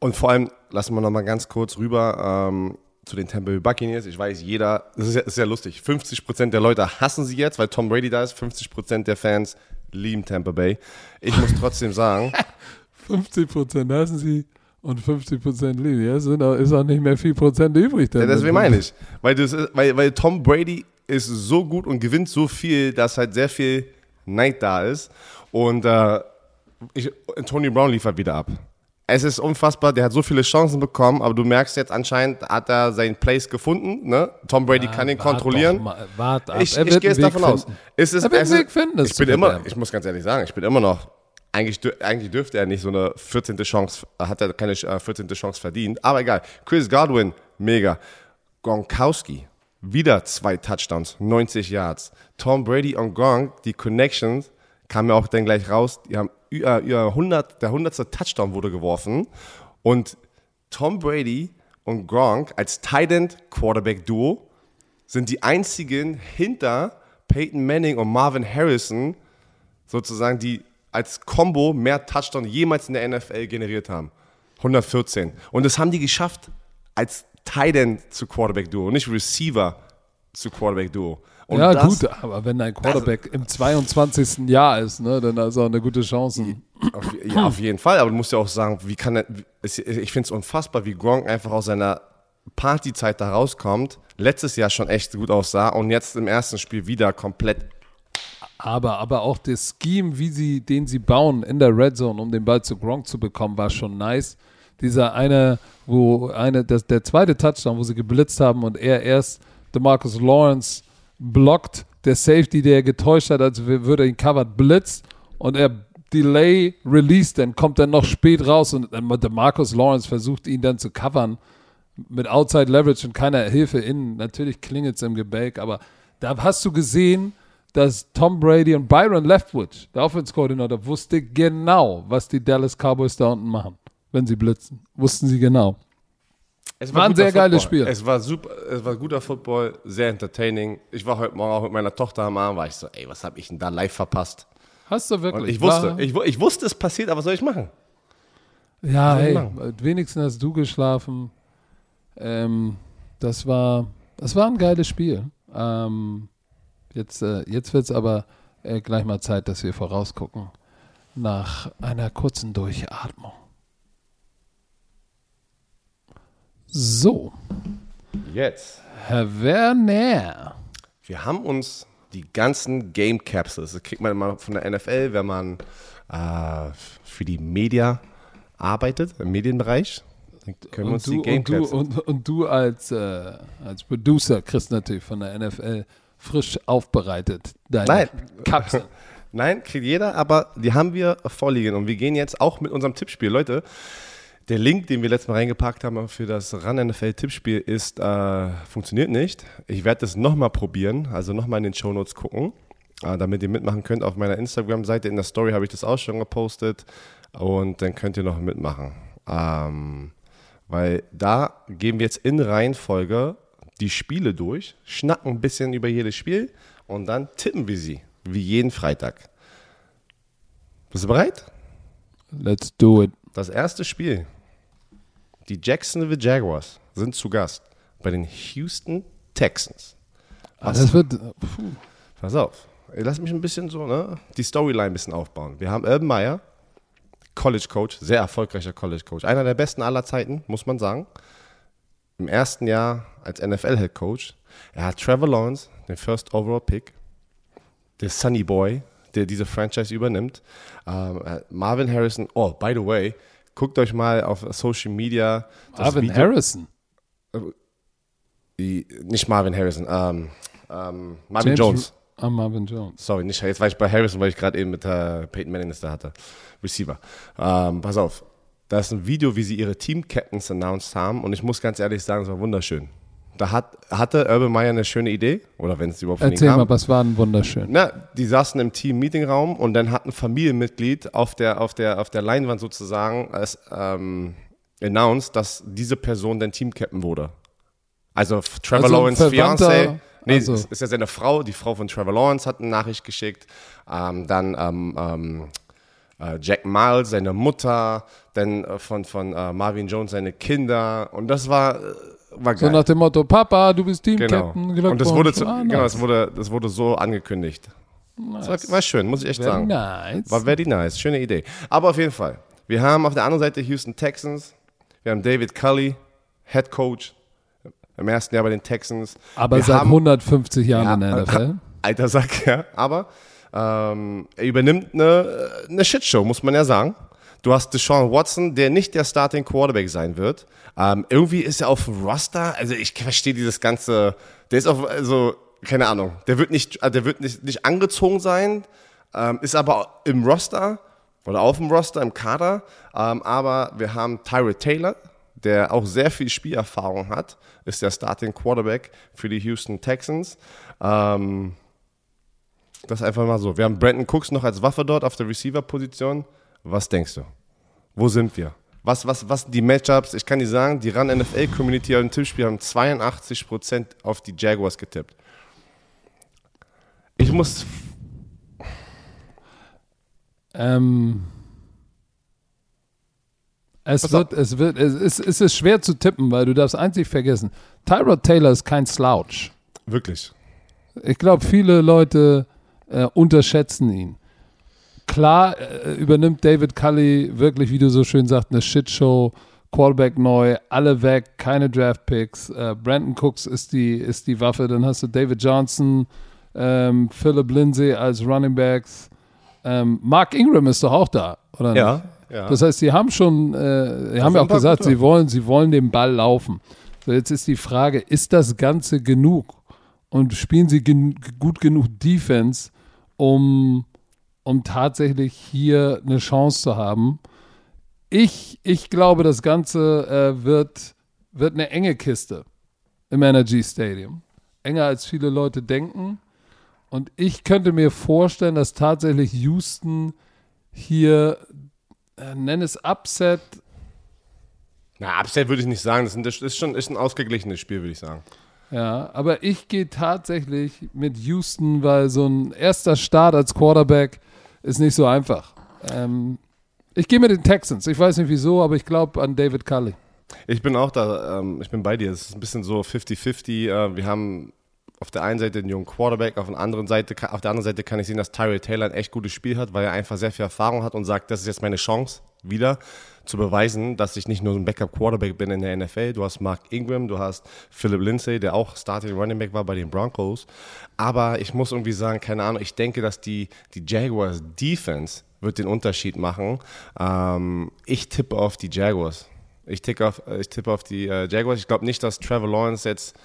Und vor allem, lassen wir noch mal ganz kurz rüber ähm, zu den Tampa Bay Buccaneers. Ich weiß, jeder, das ist ja, ist ja lustig, 50% der Leute hassen sie jetzt, weil Tom Brady da ist. 50% der Fans lieben Tampa Bay. Ich muss trotzdem sagen, 50 Prozent hassen sie und 50 Prozent lieben. Ja, sind auch, ist auch nicht mehr viel Prozent übrig. ja, deswegen meine ich. Weil, das ist, weil, weil Tom Brady ist so gut und gewinnt so viel, dass halt sehr viel Neid da ist. Und äh, ich, Tony Brown liefert wieder ab. Es ist unfassbar, der hat so viele Chancen bekommen, aber du merkst jetzt anscheinend, hat er seinen Place gefunden. Ne? Tom Brady kann ihn kontrollieren. doch mal, Wart ab. Ich, ich gehe jetzt davon aus. finden. Es ist, Er wird es Weg finden, ich bin immer, ich muss ganz ehrlich sagen, ich bin immer noch, eigentlich, eigentlich dürfte er nicht so eine 14. Chance, hat er keine äh, 14. Chance verdient, aber egal. Chris Godwin, mega. Gronkowski, wieder zwei Touchdowns, 90 Yards. Tom Brady und Gronk, die Connections, kam ja auch dann gleich raus, die haben über, über 100, der 100. Touchdown wurde geworfen und Tom Brady und Gronk als Tight End Quarterback Duo sind die einzigen hinter Peyton Manning und Marvin Harrison sozusagen, die als Combo mehr Touchdown jemals in der NFL generiert haben. 114. Und das haben die geschafft als Tight End zu Quarterback Duo, nicht Receiver zu Quarterback Duo. Und ja, das, gut, aber wenn dein Quarterback im 22. Jahr ist, ne, dann ist auch eine gute Chance. Auf, ja, auf jeden Fall, aber du musst ja auch sagen, wie kann er, ich finde es unfassbar, wie Gronk einfach aus seiner Partyzeit da rauskommt, letztes Jahr schon echt gut aussah und jetzt im ersten Spiel wieder komplett. Aber, aber auch der Scheme, wie sie, den sie bauen in der Red Zone, um den Ball zu Gronk zu bekommen, war schon nice. Dieser eine, wo eine, das, der zweite Touchdown, wo sie geblitzt haben und er erst DeMarcus Lawrence blockt, der Safety, der getäuscht hat, als würde ihn covered, blitzt und er Delay Release, dann kommt er noch spät raus und der Marcus Lawrence versucht ihn dann zu covern mit Outside Leverage und keiner Hilfe innen. Natürlich klingelt es im Gebälk, aber da hast du gesehen, dass Tom Brady und Byron Leftwich, der Offense-Koordinator, wusste genau, was die Dallas Cowboys da unten machen, wenn sie blitzen. Wussten sie genau. Es war, ein sehr Football. geiles Spiel. Es war super, es war guter Football, sehr entertaining. Ich war heute Morgen auch mit meiner Tochter am Abend, war ich so, ey, was habe ich denn da live verpasst? Hast du wirklich? Und ich wusste, ich, ich, wusste, es passiert, aber was soll ich machen? Ja, hey, machen? wenigstens hast du geschlafen. Ähm, das war, das war ein geiles Spiel. Ähm, jetzt äh, jetzt wird es aber äh, gleich mal Zeit, dass wir vorausgucken nach einer kurzen Durchatmung. So. Jetzt. Herr Werner. Wir haben uns die ganzen Game Capsules. Das kriegt man immer von der NFL, wenn man äh, für die Media arbeitet, im Medienbereich. Dann können wir uns du, die Game und Capsules. Du, und, und, du als, äh, als Producer kriegst natürlich von der NFL frisch aufbereitet deine Nein. Kapsel. Nein, kriegt jeder, aber die haben wir vorliegen. Und wir gehen jetzt auch mit unserem Tippspiel. Leute, der Link, den wir letztes Mal reingepackt haben für das Run NFL Tippspiel, ist äh, funktioniert nicht. Ich werde das nochmal probieren, also nochmal in den Show Notes gucken, äh, damit ihr mitmachen könnt. Auf meiner Instagram-Seite in der Story habe ich das auch schon gepostet und dann könnt ihr noch mitmachen. Ähm, weil da gehen wir jetzt in Reihenfolge die Spiele durch, schnacken ein bisschen über jedes Spiel und dann tippen wir sie, wie jeden Freitag. Bist du bereit? Let's do it. Das erste Spiel die Jacksonville Jaguars sind zu Gast bei den Houston Texans. Was, das wird. Puh. Pass auf. Lass mich ein bisschen so, ne, die Storyline ein bisschen aufbauen. Wir haben Urban Meyer, College Coach, sehr erfolgreicher College Coach. Einer der besten aller Zeiten, muss man sagen. Im ersten Jahr als NFL Head Coach. Er hat Trevor Lawrence, den First Overall Pick, der Sunny Boy, der diese Franchise übernimmt. Ähm, Marvin Harrison, oh, by the way, guckt euch mal auf Social Media. Marvin Video. Harrison. Äh, nicht Marvin Harrison, ähm, ähm, Marvin James Jones. Ah, Marvin Jones. Sorry, nicht, jetzt war ich bei Harrison, weil ich gerade eben mit äh, Peyton Manning das da hatte. Receiver. Ähm, pass auf. Da ist ein Video, wie sie ihre Team-Captains announced haben und ich muss ganz ehrlich sagen, es war wunderschön. Da hat, hatte Urban Meyer eine schöne Idee, oder wenn es überhaupt Erzähl mal, was war denn wunderschön? Na, die saßen im Team-Meetingraum und dann hat ein Familienmitglied auf der, auf der, auf der Leinwand sozusagen als, ähm, announced, dass diese Person dann Team-Captain wurde. Also Trevor also Lawrence Fiancé. Nee, also. ist, ist ja seine Frau, die Frau von Trevor Lawrence hat eine Nachricht geschickt. Ähm, dann ähm, ähm, äh, Jack Miles, seine Mutter, dann äh, von, von äh, Marvin Jones seine Kinder. Und das war äh, war geil. So nach dem Motto, Papa, du bist Team-Captain. Genau. Und das wurde, zu, ah, nice. genau, das wurde, das wurde so angekündigt. Nice. War, war, schön, muss ich echt very sagen. Nice. War very nice, schöne Idee. Aber auf jeden Fall, wir haben auf der anderen Seite Houston Texans, wir haben David Cully, Head Coach im ersten Jahr bei den Texans. Aber wir seit haben, 150 Jahren ja, in der NFL. Alter Sack, ja. Aber ähm, er übernimmt eine, eine Shitshow, muss man ja sagen. Du hast Deshaun Watson, der nicht der Starting Quarterback sein wird. Ähm, irgendwie ist er auf dem Roster. Also ich verstehe dieses ganze. Der ist auf, also keine Ahnung. Der wird nicht, äh, der wird nicht, nicht angezogen sein, ähm, ist aber im Roster oder auf dem Roster im Kader. Ähm, aber wir haben Tyrod Taylor, der auch sehr viel Spielerfahrung hat, ist der Starting Quarterback für die Houston Texans. Ähm, das ist einfach mal so. Wir haben Brandon Cooks noch als Waffe dort auf der Receiver-Position. Was denkst du? Wo sind wir? Was, was, was die Matchups? Ich kann dir sagen, die Run NFL Community im Tippspiel haben 82% auf die Jaguars getippt. Ich muss. Ähm. Es wird, es wird, es ist, es ist schwer zu tippen, weil du darfst einzig vergessen. Tyrod Taylor ist kein Slouch. Wirklich. Ich glaube, viele Leute äh, unterschätzen ihn klar äh, übernimmt David Cully wirklich, wie du so schön sagst, eine Shitshow Quarterback neu, alle weg, keine Draft Picks. Äh, Brandon Cooks ist die, ist die Waffe. Dann hast du David Johnson, ähm, Philip Lindsay als Running Backs. Ähm, Mark Ingram ist doch auch da, oder Ja, nicht? ja. Das heißt, sie haben schon, äh, sie haben ja auch gesagt, sie wollen, sie wollen den Ball laufen. So, jetzt ist die Frage, ist das Ganze genug? Und spielen sie gen gut genug Defense, um, um tatsächlich hier eine Chance zu haben? Ich, ich glaube, das Ganze äh, wird, wird eine enge Kiste im Energy Stadium. Enger als viele Leute denken. Und ich könnte mir vorstellen, dass tatsächlich Houston hier, äh, nenn es Upset, Na, Upset würde ich nicht sagen. Das ist, schon ist ein ausgeglichenes Spiel, würde ich sagen. ja, aber ich gehe tatsächlich mit Houston, weil so ein erster Start als Quarterback ist nicht so einfach. Ähm, ich gehe mit den Texans. Ich weiß nicht wieso, aber ich glaube an David Cully. Ich bin auch da, ähm, ich bin bei dir. Es ist ein bisschen so 50-50. Äh, wir haben auf der einen Seite einen jungen Quarterback, auf der anderen Seite, auf der anderen Seite kann ich sehen, dass Tyrell Taylor ein echt gutes Spiel hat, weil er einfach sehr viel Erfahrung hat und sagt, das ist jetzt meine Chance, wieder zu beweisen, dass ich nicht nur ein Backup-Quarterback bin in der NFL. Du hast Mark Ingram, du hast Philip Lindsay, der auch Starting Running Back war bei den Broncos. Aber ich muss irgendwie sagen, keine Ahnung, ich denke, dass die, die Jaguars Defense wird den Unterschied machen. Ähm, ich tippe auf die Jaguars. Ich, tippe auf, ich tippe auf die äh, Jaguars. Ich glaube nicht, dass Trevor Lawrence jetzt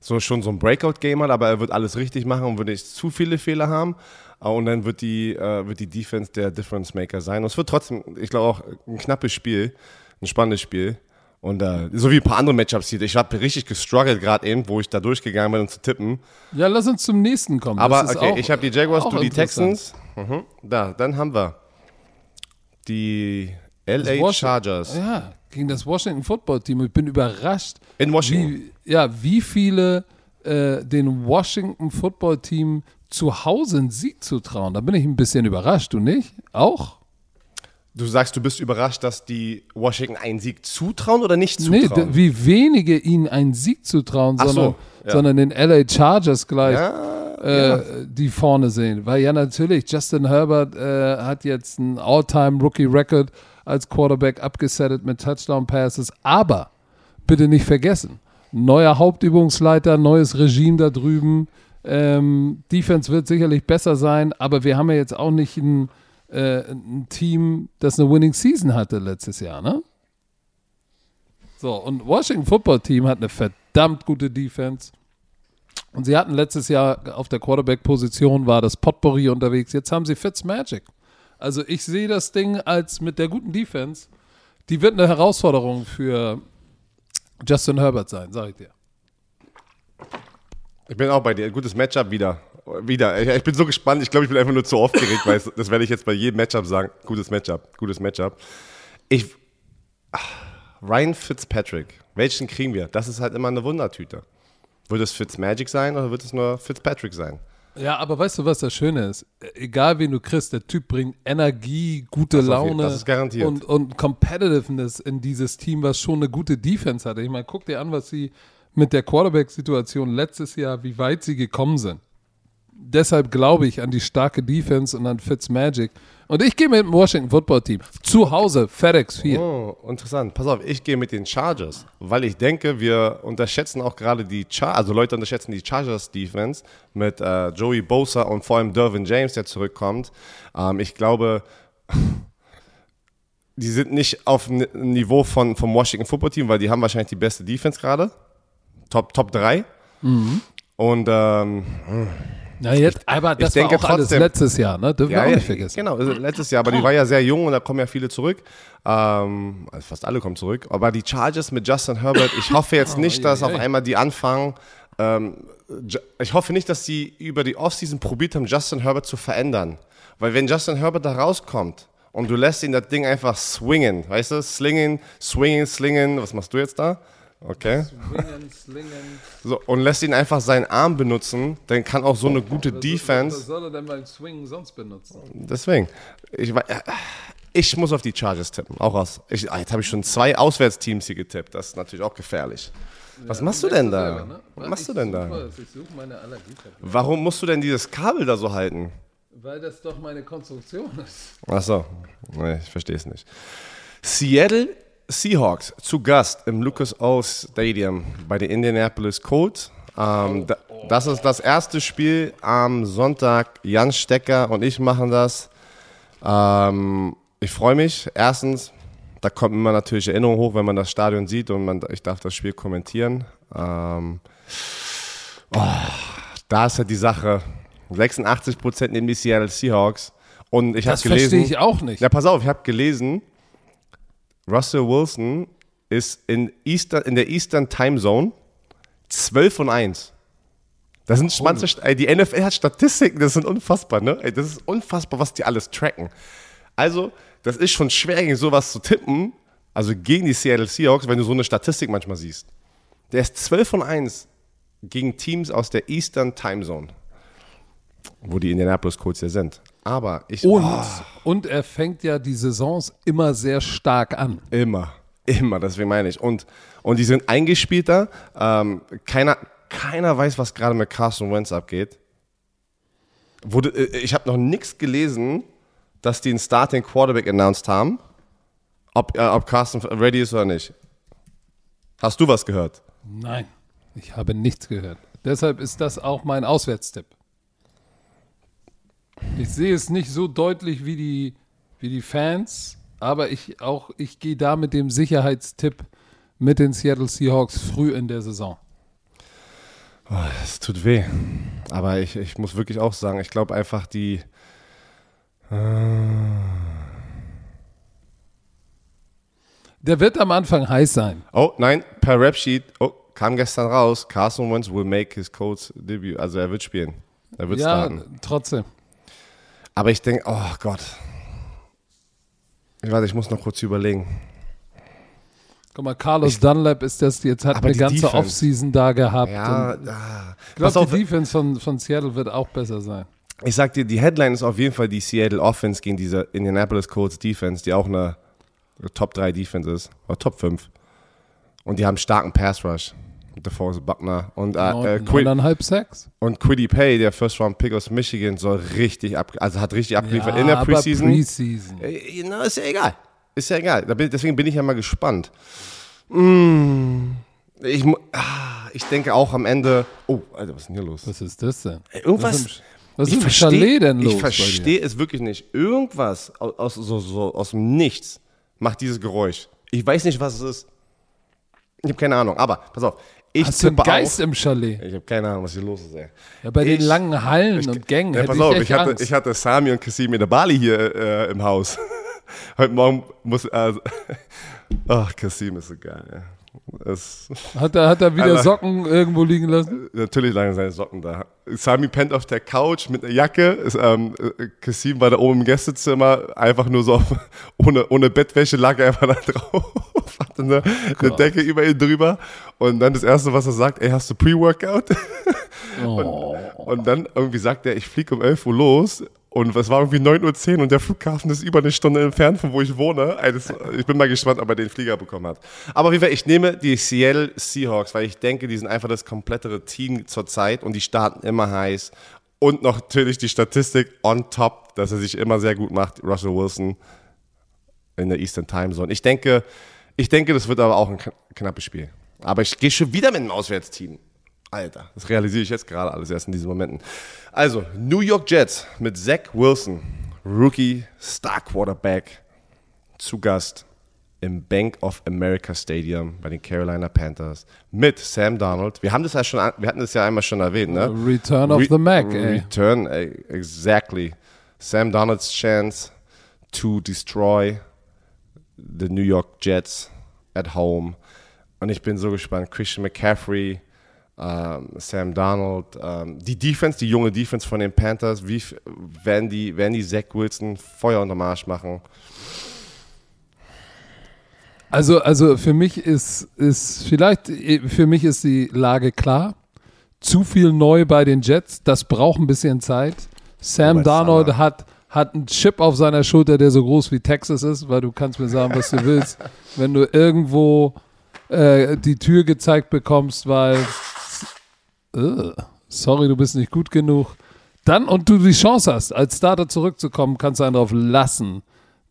so schon so ein Breakout-Game hat, aber er wird alles richtig machen und wird nicht zu viele Fehler haben. Äh, Und dann wird die, äh, wird die Defense der Difference Maker sein. Und es wird trotzdem, ich glaube auch ein knappes Spiel, ein spannendes Spiel. Und äh, so wie ein paar andere Matchups hier. Ich habe richtig gestruggelt gerade eben, wo ich da durchgegangen bin, um zu tippen. Ja, lass uns zum nächsten kommen. Aber okay, ich habe die Jaguars, du die. Texans. Mhm. Da, dann haben wir die LA Chargers Ja, gegen das Washington Football Team. Ich bin überrascht, in Washington. wie, ja, wie viele äh, den Washington Football Team zu Hause einen Sieg zutrauen. Da bin ich ein bisschen überrascht, du nicht? Auch? Du sagst, du bist überrascht, dass die Washington einen Sieg zutrauen oder nicht Nee, zutrauen? d- wie wenige ihnen einen Sieg zutrauen, Ach so, sondern, ja. sondern den LA Chargers gleich ja, äh, die vorne sehen. Weil ja natürlich, Justin Herbert äh, hat jetzt einen All-Time-Rookie-Record als Quarterback abgesettet mit Touchdown-Passes. Aber bitte nicht vergessen, neuer Hauptübungsleiter, neues Regime da drüben. Ähm, Defense wird sicherlich besser sein, aber wir haben ja jetzt auch nicht ein, äh, ein Team, das eine Winning Season hatte letztes Jahr, ne? So, und Washington Football Team hat eine verdammt gute Defense. Und sie hatten letztes Jahr auf der Quarterback-Position war das Potpourri unterwegs. Jetzt haben sie Fitzmagic. Also ich sehe das Ding als mit der guten Defense. Die wird eine Herausforderung für Justin Herbert sein, sag ich dir. Ich bin auch bei dir. Gutes Matchup wieder. Wieder. Ich, ich bin so gespannt. Ich glaube, ich bin einfach nur zu aufgeregt, weil es, das werde ich jetzt bei jedem Matchup sagen. Gutes Matchup. Gutes Matchup. Ich. Ah, Ryan Fitzpatrick. Welchen kriegen wir? Das ist halt immer eine Wundertüte. Wird es Fitzmagic sein oder wird es nur Fitzpatrick sein? Ja, aber weißt du, was das Schöne ist? Egal wen du kriegst, der Typ bringt Energie, gute Das Laune das ist garantiert. Und, und Competitiveness in dieses Team, was schon eine gute Defense hatte. Ich meine, guck dir an, was sie mit der Quarterback-Situation letztes Jahr, wie weit sie gekommen sind. Deshalb glaube ich an die starke Defense und an Fitzmagic. Und ich gehe mit dem Washington Football Team. Zu Hause, FedEx 4. Oh, interessant. Pass auf, ich gehe mit den Chargers, weil ich denke, wir unterschätzen auch gerade die Chargers, also Leute unterschätzen die Chargers Defense mit äh, Joey Bosa und vor allem Dervin James, der zurückkommt. Ähm, ich glaube, die sind nicht auf Niveau von, vom Washington Football Team, weil die haben wahrscheinlich die beste Defense gerade. Top, Top 3. Und ähm, Na jetzt, aber das war auch alles trotzdem- letztes Jahr, ne? Dürfen wir auch nicht vergessen. Genau, also letztes Jahr, aber die war ja sehr jung und da kommen ja viele zurück. Ähm, also fast alle kommen zurück. Aber die Chargers mit Justin Herbert, ich hoffe jetzt nicht, dass auf ei, ei. einmal die anfangen. Ähm, ich hoffe nicht, dass sie über die Offseason probiert haben, Justin Herbert zu verändern. Weil wenn Justin Herbert da rauskommt und du lässt ihn das Ding einfach swingen, weißt du, slingen, swingen, slingen, was machst du jetzt da? Okay. Swingen, slingen. So, und lässt ihn einfach seinen Arm benutzen, dann kann auch so eine gute Was Defense. soll er denn beim Swingen sonst benutzen? Deswegen. Ich, äh, ich muss auf die Chargers tippen. Auch aus. Ich, ah, jetzt habe ich schon zwei Auswärtsteams hier getippt. Das ist natürlich auch gefährlich. Was machst du denn da? Selber, ne? Was machst du denn da? Allergietabletten. Warum musst du denn dieses Kabel da so halten? Weil das doch meine Konstruktion ist. Ach so. Nee, ich verstehe es nicht. Seattle Seahawks zu Gast im Lucas Oil Stadium bei den Indianapolis Colts. Ähm, da, das ist das erste Spiel am Sonntag. Jan Stecker und ich machen das. Ähm, ich freue mich. Erstens, da kommt immer natürlich Erinnerung hoch, wenn man das Stadion sieht und man, ich darf das Spiel kommentieren. Ähm, oh, da ist ja die Sache. 86 Prozent nehmen die Seattle Seahawks. Und ich habe Das gelesen. verstehe ich auch nicht. Ja, pass auf, ich habe gelesen, Russell Wilson ist in, Eastern, in der Eastern Time Zone 12 und 1. Das sind spannende, ey, die NFL hat Statistiken, das sind unfassbar, ne? Ey, das ist unfassbar, was die alles tracken. Also, das ist schon schwer, gegen sowas zu tippen, also gegen die Seattle Seahawks, wenn du so eine Statistik manchmal siehst. Der ist 12 und 1 gegen Teams aus der Eastern Time Zone, wo die Indianapolis Colts ja sind. Aber ich. Und, Oh. und er fängt ja die Saisons immer sehr stark an. Immer, immer, deswegen meine ich. Und, und die sind eingespielter. Ähm, keiner, keiner weiß, was gerade mit Carson Wentz abgeht. Wurde, äh, ich habe noch nichts gelesen, dass die einen Starting Quarterback announced haben. Ob, äh, ob Carson ready ist oder nicht. Hast du was gehört? Nein, ich habe nichts gehört. Deshalb ist das auch mein Auswärtstipp. Ich sehe es nicht so deutlich wie die, wie die Fans, aber ich auch ich gehe da mit dem Sicherheitstipp mit den Seattle Seahawks früh in der Saison. Es tut weh. Aber ich, ich muss wirklich auch sagen, ich glaube einfach, die. Der wird am Anfang heiß sein. Oh, nein, per Rap-Sheet. Oh, kam gestern raus. Carson Wentz will make his Colts debut. Also er wird spielen. Er wird ja, starten. trotzdem. Aber ich denke, oh Gott. Ich warte, ich muss noch kurz überlegen. Guck mal, Carlos Dunlap ist das jetzt, hat eine ganze Defense. Offseason da gehabt. Ja, ah. ich glaube, die Defense von, von Seattle wird auch besser sein. ich sag dir, die Headline ist auf jeden Fall die Seattle Offense gegen diese Indianapolis Colts Defense, die auch eine Top 3 Defense ist, oder Top 5. Und die haben starken Pass Rush. DeForest Buckner und, äh, äh, Quid und Quiddy Pay, der First Round Pick aus Michigan, soll richtig ab, also hat richtig abgeliefert in der aber Preseason. Preseason. Äh, Na, ist ja egal. Ist ja egal. Deswegen bin ich ja mal gespannt. Mm, ich, ah, ich denke auch am Ende. Oh, Alter, was ist denn hier los? Was ist das denn? Irgendwas. Was was ich im versteh- Chalet denn los? Ich verstehe es wirklich nicht. Irgendwas aus, aus, so, so, aus dem Nichts macht dieses Geräusch. Ich weiß nicht, was es ist. Ich habe keine Ahnung. Aber pass auf. Ich Hast du einen Geist auch. im Chalet? Ich habe keine Ahnung, was hier los ist. Ey. Ja, bei den Ich- langen Hallen und Gängen Ja, pass ich auf, ich hatte, Angst. ich hatte Sami und Kasim in der Bali hier äh, im Haus. Heute Morgen muss. Also, ach, Kasim ist so geil. Ja. Das, hat, er, hat er wieder Alter. Socken irgendwo liegen lassen? natürlich lagen seine Socken da. Sami pennt auf der Couch mit einer Jacke. Ist, ähm, äh, Kasim war da oben im Gästezimmer, einfach nur so auf, ohne, ohne Bettwäsche lag er einfach da drauf. Hatte eine, eine Decke über ihn drüber. Und dann das Erste, was er sagt, ey, hast du Pre-Workout? Oh. Und dann irgendwie sagt er, ich fliege um 11 Uhr los. Und es war irgendwie 9.10 Uhr und der Flughafen ist über eine Stunde entfernt von wo ich wohne. Das, ich bin mal gespannt, ob er den Flieger bekommen hat. Aber auf ich nehme die Seattle Seahawks, weil ich denke, die sind einfach das komplettere Team zurzeit und die starten immer heiß. Und natürlich die Statistik on top, dass er sich immer sehr gut macht, Russell Wilson in der Eastern Time Zone. Ich denke, ich denke, das wird aber auch ein kn- knappes Spiel. Aber ich gehe schon wieder mit einem Auswärtsteam. Alter, das realisiere ich jetzt gerade alles erst in diesen Momenten. Also, New York Jets mit Zach Wilson, Rookie Star Quarterback, zu Gast im Bank of America Stadium bei den Carolina Panthers mit Sam Donald. Wir haben das ja schon, wir hatten das ja einmal schon erwähnt, ne? Return of Re- the Mac, ey. Return, ey, exactly. Sam Donald's chance to destroy the New York Jets at home. Und ich bin so gespannt. Christian McCaffrey, Sam Donald, ähm, die Defense, die junge Defense von den Panthers, wie f- werden die, werden die Zach Wilson Feuer unterm Arsch machen? Also, also für mich ist, ist vielleicht, für mich ist die Lage klar. Zu viel neu bei den Jets, das braucht ein bisschen Zeit. Sam Wobei Darnold Summer- hat, hat einen Chip auf seiner Schulter, der so groß wie Texas ist, weil du kannst mir sagen, was du willst. Wenn du irgendwo äh, die Tür gezeigt bekommst, weil äh, sorry, du bist nicht gut genug, dann und du die Chance hast, als Starter zurückzukommen, kannst du einen darauf lassen,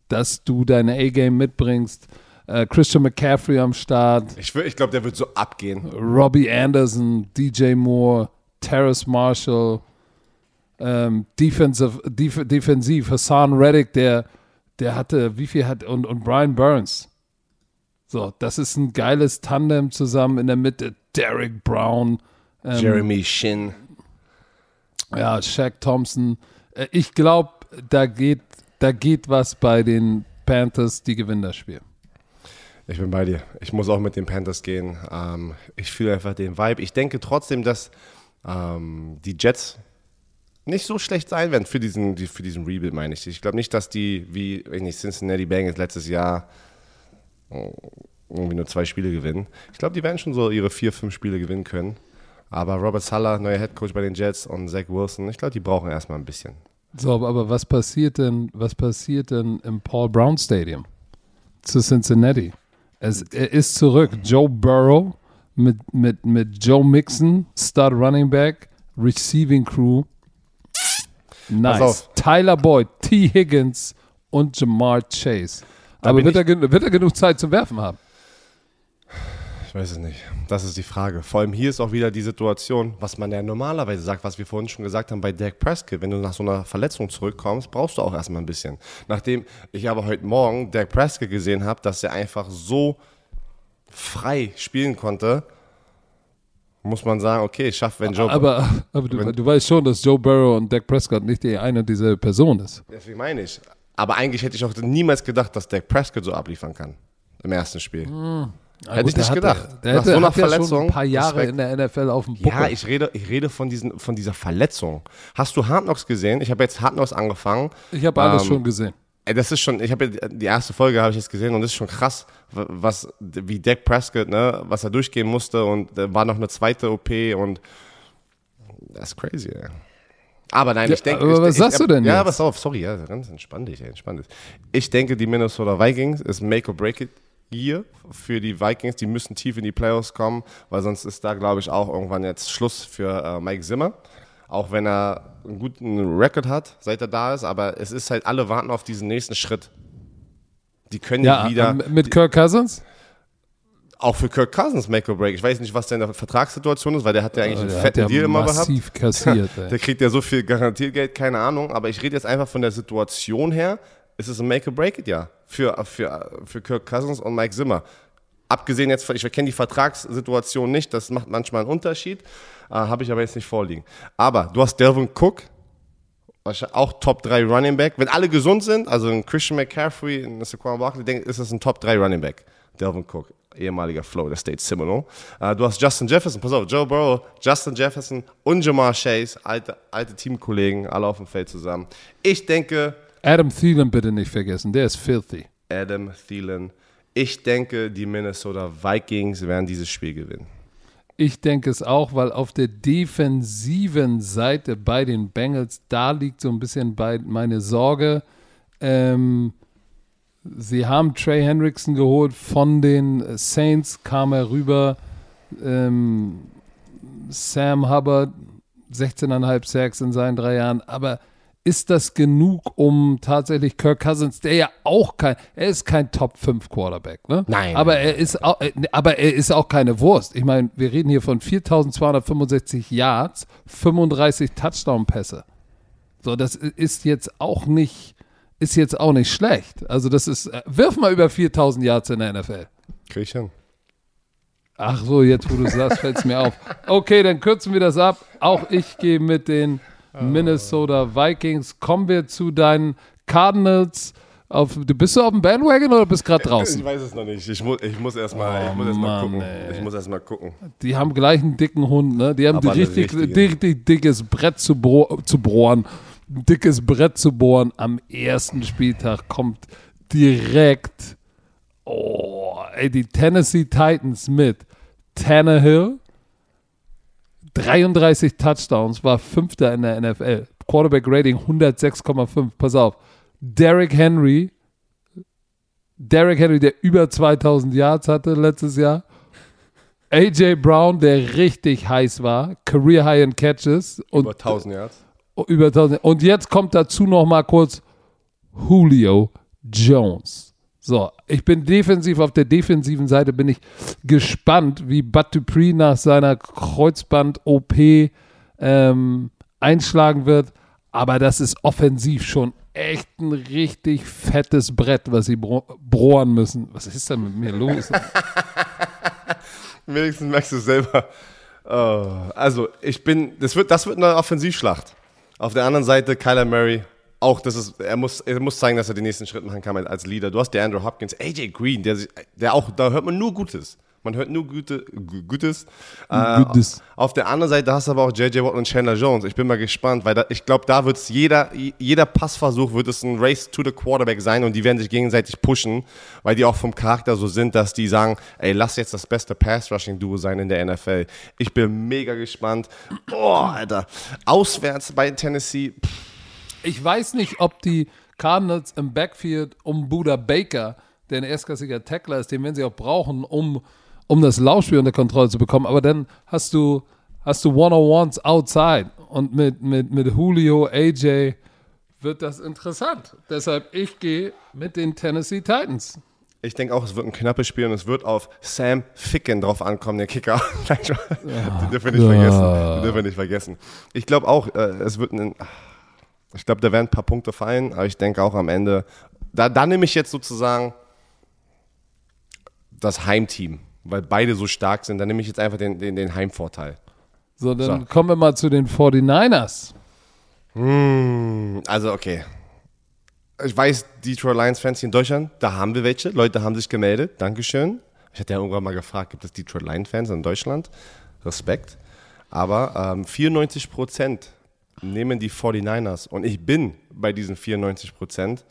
dass du deine A-Game mitbringst. Äh, Christian McCaffrey am Start. Ich, ich glaube, der wird so abgehen. Robbie Anderson, DJ Moore, Terrace Marshall, ähm, defensive, def, defensiv, Hassan Reddick, der, der hatte, wie viel hat, und, und Brian Burns. So, das ist ein geiles Tandem zusammen in der Mitte. Derek Brown. Ähm, Jeremy Shin. Ja, Shaq Thompson. Äh, ich glaube, da geht, da geht was bei den Panthers, die gewinnen das Spiel. Ich bin bei dir. Ich muss auch mit den Panthers gehen. Ähm, ich fühle einfach den Vibe. Ich denke trotzdem, dass ähm, die Jets nicht so schlecht sein werden für diesen, für diesen Rebuild, meine ich. Ich glaube nicht, dass die, wie ich nicht, Cincinnati Bengals letztes Jahr äh, irgendwie nur zwei Spiele gewinnen. Ich glaube, die werden schon so ihre vier, fünf Spiele gewinnen können. Aber Robert Sala, neuer Headcoach bei den Jets und Zach Wilson, ich glaube, die brauchen erstmal ein bisschen. So, aber was passiert denn, was passiert denn im Paul Brown Stadium zu Cincinnati? Es, er ist zurück. Joe Burrow mit, mit, mit Joe Mixon, Stud Running Back, Receiving Crew. Nice. Tyler Boyd, T. Higgins und Jamar Chase. Aber wird er, wird er genug Zeit zum Werfen haben? Ich weiß es nicht. Das ist die Frage. Vor allem hier ist auch wieder die Situation, was man ja normalerweise sagt, was wir vorhin schon gesagt haben bei Dak Prescott. Wenn du nach so einer Verletzung zurückkommst, brauchst du auch erstmal ein bisschen. Nachdem ich aber heute Morgen Dak Prescott gesehen habe, dass er einfach so frei spielen konnte, muss man sagen, okay, schafft, wenn Joe. Aber, aber du, wenn, du, weißt schon, dass Joe Burrow und Dak Prescott nicht die eine und dieselbe Person ist. Deswegen meine ich. Aber eigentlich hätte ich auch niemals gedacht, dass Dak Prescott so abliefern kann im ersten Spiel. Hm. Ja, hätte gut, ich nicht gedacht. Der, Nach so einer Verletzung. Ja ein paar Jahre Respekt. in der NFL auf dem Buckel. Ja, ich rede, ich rede von, diesen, von dieser Verletzung. Hast du Hard Knocks gesehen? Ich habe jetzt Hard Knocks angefangen. Ich habe alles ähm, schon gesehen. Das ist schon, ich habe die erste Folge habe ich jetzt gesehen und das ist schon krass, was wie Dak Prescott, ne, was er durchgehen musste und da war noch eine zweite OP und das ist crazy. Ey. Aber nein, ja, ich denke. Aber was ich, sagst ich, du denn? Ja, jetzt? pass auf, sorry, ja, ganz entspann dich, ey, entspann dich. Ich denke, die Minnesota Vikings ist Make or Break It Year für die Vikings. Die müssen tief in die Playoffs kommen, weil sonst ist da, glaube ich, auch irgendwann jetzt Schluss für äh, Mike Zimmer. Auch wenn er einen guten Rekord hat, seit er da ist, aber es ist halt, alle warten auf diesen nächsten Schritt. Die können ja wieder. Mit Kirk Cousins? Auch für Kirk Cousins Make or Break. Ich weiß nicht, was der in der Vertragssituation ist, weil der hat ja eigentlich einen fetten Deal immer gehabt. Kassiert. der kriegt ja so viel Garantiergeld, keine Ahnung. Aber ich rede jetzt einfach von der Situation her. Es ist ein Make or Break It Jahr für, für, für Kirk Cousins und Mike Zimmer. Abgesehen jetzt, ich kenne die Vertragssituation nicht, das macht manchmal einen Unterschied, äh, habe ich aber jetzt nicht vorliegen. Aber du hast Delvin Cook, auch Top 3 Running Back. Wenn alle gesund sind, also ein Christian McCaffrey, ein Saquon Barkley, ist das ein Top 3 Running Back. Delvin Cook, ehemaliger Florida State Seminole. Uh, du hast Justin Jefferson, pass auf, Joe Burrow, Justin Jefferson und Jamar Chase, alte, alte Teamkollegen, alle auf dem Feld zusammen. Ich denke. Adam Thielen bitte nicht vergessen, der ist filthy. Adam Thielen. Ich denke, die Minnesota Vikings werden dieses Spiel gewinnen. Ich denke es auch, weil auf der defensiven Seite bei den Bengals, da liegt so ein bisschen bei meine Sorge. Ähm, sie haben Trey Hendrickson geholt von den Saints, kam er rüber. Ähm, Sam Hubbard, 16,5 Sacks in seinen drei Jahren, aber ist das genug, um tatsächlich Kirk Cousins, der ja auch kein, er ist kein Top 5 Quarterback, ne? Nein. Aber er ist auch, äh, aber er ist auch keine Wurst. Ich meine, wir reden hier von 4265 Yards, 35 Touchdown-Pässe. So, das ist jetzt auch nicht, ist jetzt auch nicht schlecht. Also, das ist, äh, wirf mal über 4000 Yards in der NFL. Krieg ich hin. Ach so, jetzt wo du sagst, fällt es mir auf. Okay, dann kürzen wir das ab. Auch ich gehe mit den Minnesota Vikings. Kommen wir zu deinen Cardinals. Auf, du bist du auf dem Bandwagon oder bist gerade draußen? Ich weiß es noch nicht. Ich, mu ich muss erstmal oh, erst gucken. Ich muss erstmal gucken. Die haben gleich einen dicken Hund, ne? Die haben ein richtig, richtig dickes Brett zu, zu bohren. Ein dickes Brett zu bohren. Am ersten Spieltag kommt direkt oh, ey, die Tennessee Titans mit Tannehill, 33 Touchdowns, war Fünfter in der NFL. Quarterback Rating 106,5. Pass auf. Derrick Henry, Derrick Henry, der über 2000 Yards hatte letztes Jahr. AJ Brown, der richtig heiß war. Career High in Catches. Und, über 1000 Yards. Über 1000. Und jetzt kommt dazu noch mal kurz Julio Jones. So, ich bin defensiv, auf der defensiven Seite bin ich gespannt, wie Bud Dupree nach seiner Kreuzband-OP ähm, einschlagen wird. Aber das ist offensiv schon echt ein richtig fettes Brett, was sie bro bohren müssen. Was ist denn mit mir los? Wenigstens merkst du es selber. Oh, also, ich bin, das wird, das wird eine Offensivschlacht. Auf der anderen Seite Kyler Murray, auch das ist, er muss, er muss zeigen, dass er den nächsten Schritt machen kann als Leader. Du hast der Andrew Hopkins, AJ Green, der, der auch, da hört man nur Gutes. Man hört nur Gute, Gutes. Äh, Gutes. Auf der anderen Seite hast du aber auch JJ Watt und Chandler Jones. Ich bin mal gespannt, weil da, ich glaube, da wird es jeder, jeder Passversuch wird es ein Race to the Quarterback sein und die werden sich gegenseitig pushen, weil die auch vom Charakter so sind, dass die sagen, ey, lass jetzt das beste Pass-Rushing-Duo sein in der NFL. Ich bin mega gespannt. Oh, Alter. Auswärts bei Tennessee. Pff. Ich weiß nicht, ob die Cardinals im Backfield um Buda Baker, der ein erstklassiger Tackler ist, den werden sie auch brauchen, um um das Laufspiel unter Kontrolle zu bekommen. Aber dann hast du, hast du One-on-Ones outside und mit, mit, mit Julio, AJ wird das interessant. Deshalb, ich gehe mit den Tennessee Titans. Ich denke auch, es wird ein knappes Spiel und es wird auf Sam Ficken drauf ankommen, der Kicker. den dürfen wir nicht vergessen. Den dürfen wir nicht vergessen. Ich glaube auch, äh, es wird ein. Ich glaube, da werden ein paar Punkte fallen, aber ich denke auch am Ende. Da, da nehme ich jetzt sozusagen das Heimteam weil beide so stark sind, dann nehme ich jetzt einfach den, den, den Heimvorteil. So, dann so. kommen wir mal zu den 49ers. Hm, also, okay. Ich weiß, Detroit Lions-Fans hier in Deutschland, da haben wir welche. Leute haben sich gemeldet. Dankeschön. Ich hatte ja irgendwann mal gefragt, gibt es Detroit Lions-Fans in Deutschland? Respekt. Aber ähm, 94 Prozent nehmen die 49ers. Und ich bin bei diesen 94 Prozent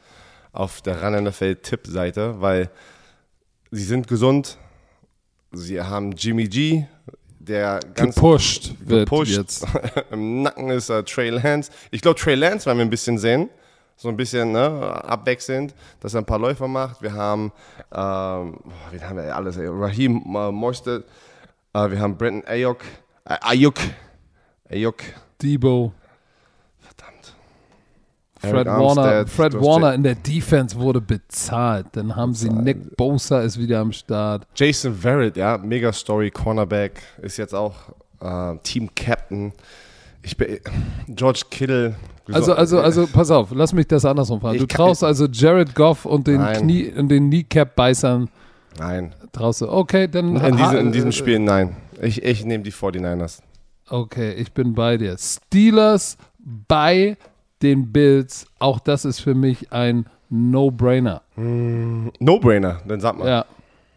auf der Run NFL Tipp-Seite, weil sie sind gesund, Sie haben Jimmy G, der ganz gepusht, gepusht. jetzt. Im Nacken ist uh, Trey Lance. Ich glaube, Trey Lance werden wir ein bisschen sehen. So ein bisschen ne, abwechselnd, dass er ein paar Läufer macht. Wir haben, ähm, wie haben wir alles? Raheem äh, Mostert. Äh, wir haben Brenton Ayuk. Äh, Ayuk. Ayuk. Debo. Fred Warner, Fred Warner in der Defense wurde bezahlt. Dann haben bezahlt. sie Nick Bosa ist wieder am Start. Jason Verrett, ja, mega Story, Cornerback, ist jetzt auch äh, Team Captain. Ich bin, George Kittle. Also, also, also, pass auf, lass mich das andersrum fragen. Du traust also Jared Goff und den nein. Knie, und den Kneecap-Beißern. Nein. Traust du? Okay, dann. In, diese, in diesem Spiel nein. Ich, ich nehme die 49ers. Okay, ich bin bei dir. Steelers bei den Bills, auch das ist für mich ein No-Brainer. Mm, No-Brainer, dann sag mal. Ja.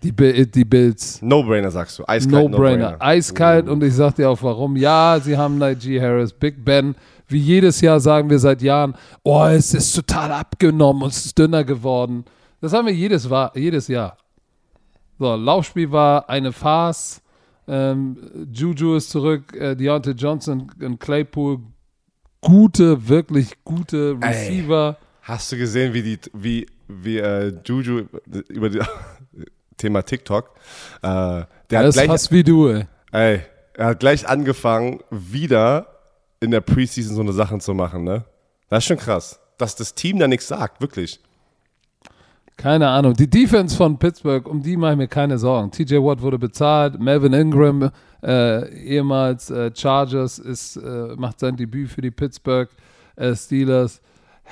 Die, die Bills. No-Brainer sagst du. Eiskalt. No-Brainer. No Eiskalt mm. und ich sag dir auch warum. Ja, sie haben Najee Harris, Big Ben. Wie jedes Jahr sagen wir seit Jahren, oh, es ist total abgenommen und es ist dünner geworden. Das haben wir jedes, jedes Jahr. So, Laufspiel war eine Farce. Ähm, Juju ist zurück, äh, Deontay Johnson und Claypool gute, wirklich gute Receiver. Ey, hast du gesehen, wie die, wie, wie äh, Juju über das Thema TikTok, äh, der das hat gleich, fast wie du, ey. ey. Er hat gleich angefangen, wieder in der Preseason so eine Sachen zu machen, ne? Das ist schon krass, dass das Team da nichts sagt, wirklich. Keine Ahnung. Die Defense von Pittsburgh, um die mache ich mir keine Sorgen. TJ Watt wurde bezahlt, Melvin Ingram äh, ehemals äh, Chargers, ist, äh, macht sein Debüt für die Pittsburgh äh, Steelers.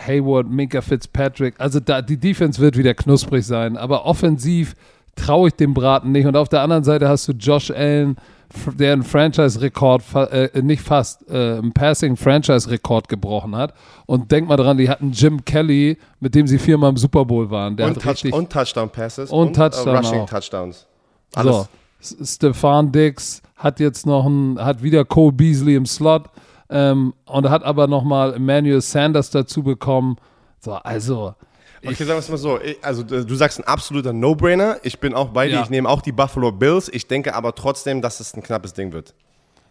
Hayward, Minka Fitzpatrick. Also da, die Defense wird wieder knusprig sein, aber offensiv traue ich dem Braten nicht. Und auf der anderen Seite hast du Josh Allen, der einen Franchise-Rekord, äh, nicht fast, äh, einen Passing-Franchise-Rekord gebrochen hat. Und denk mal dran, die hatten Jim Kelly, mit dem sie viermal im Super Bowl waren. Der und, Touch und Touchdown-Passes und, und Touchdown Rushing-Touchdowns. So, Stefan Dix hat jetzt noch ein, hat wieder Cole Beasley im Slot ähm, und hat aber nochmal Emmanuel Sanders dazu bekommen. So, also. Okay, sagen wir es mal so. Also, du sagst ein absoluter No-Brainer. Ich bin auch bei dir. Ja. Ich nehme auch die Buffalo Bills. Ich denke aber trotzdem, dass es ein knappes Ding wird.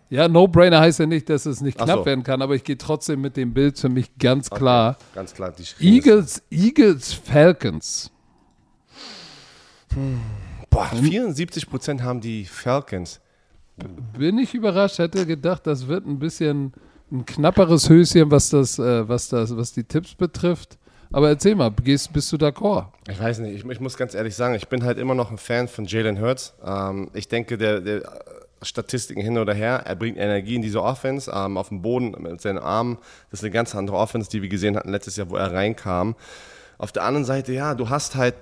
Ja, No-Brainer heißt ja nicht, dass es nicht knapp so. werden kann, aber ich gehe trotzdem mit dem Bills für mich ganz klar. Okay, ganz klar. Eagles, Eagles, Falcons. Hm. Boah, 74% haben die Falcons. Bin ich überrascht, hätte gedacht, das wird ein bisschen ein knapperes Höschen, was das, äh, was das, was die Tipps betrifft. Aber erzähl mal, gehst, bist du d'accord? Ich weiß nicht, ich, ich, muss ganz ehrlich sagen, ich bin halt immer noch ein Fan von Jalen Hurts. Ähm, ich denke, der, der, Statistiken hin oder her, er bringt Energie in diese Offense, ähm, auf dem Boden mit seinen Armen. Das ist eine ganz andere Offense, die wir gesehen hatten letztes Jahr, wo er reinkam. Auf der anderen Seite, ja, du hast halt,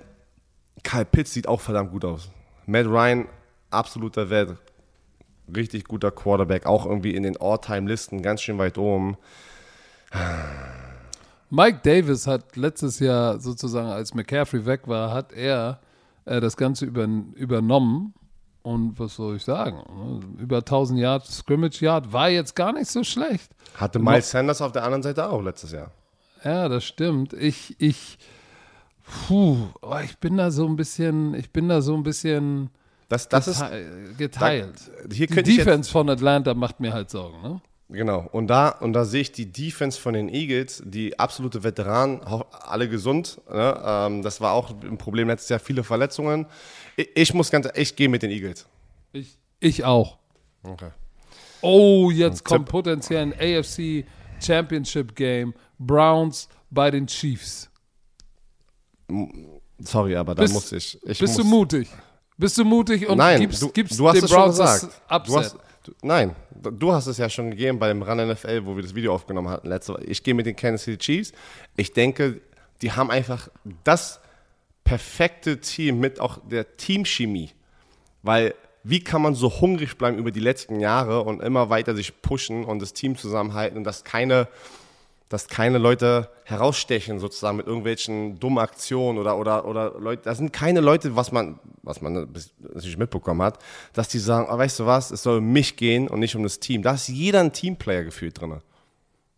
Kyle Pitts sieht auch verdammt gut aus. Matt Ryan, absoluter Wert. Richtig guter Quarterback, auch irgendwie in den All-Time-Listen ganz schön weit oben. Mike Davis hat letztes Jahr sozusagen, als McCaffrey weg war, hat er äh, das Ganze über, übernommen. Und was soll ich sagen? Über 1000 Yard Scrimmage Yard war jetzt gar nicht so schlecht. Hatte Miles Sanders auf der anderen Seite auch letztes Jahr. Ja, das stimmt. Ich, ich, puh, oh, ich bin da so ein bisschen, ich bin da so ein bisschen das, das gete ist, geteilt. Da, hier Die Defense von Atlanta macht mir halt Sorgen, ne? Genau, und da, und da sehe ich die Defense von den Eagles, die absolute Veteranen, alle gesund. Ne? Ähm, das war auch ein Problem letztes Jahr, viele Verletzungen. Ich, ich muss ganz, ich gehe mit den Eagles. Ich, ich auch. Okay. Oh, jetzt kommt potenziell ein AFC Championship Game. Browns bei den Chiefs. Sorry, aber da bist, muss ich. ich bist muss, du mutig? Bist du mutig und nein, gibst, du, gibst du hast den Browns das. Upset? Nein, du hast es ja schon gegeben beim Run NFL, wo wir das Video aufgenommen hatten. Letzte, ich gehe mit den Kansas City Chiefs. Ich denke, die haben einfach das perfekte Team mit auch der Teamchemie. Weil wie kann man so hungrig bleiben über die letzten Jahre und immer weiter sich pushen und das Team zusammenhalten und dass keine, dass keine Leute herausstechen sozusagen mit irgendwelchen dummen Aktionen oder, oder, oder Leute, das sind keine Leute, was man, was man natürlich mitbekommen hat, dass die sagen, oh, weißt du was, es soll um mich gehen und nicht um das Team. Da ist jeder ein Teamplayer gefühlt drin.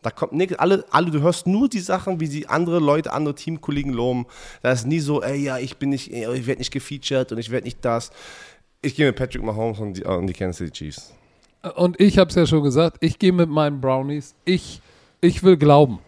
Da kommt nichts, alle, alle, du hörst nur die Sachen, wie sie andere Leute, andere Teamkollegen loben. Da ist nie so, ey, ja, ich bin nicht, ich werde nicht gefeatured und ich werde nicht das. Ich gehe mit Patrick Mahomes und die, und die Kansas City Chiefs. Und ich habe es ja schon gesagt, ich gehe mit meinen Brownies. Ich, ich will glauben.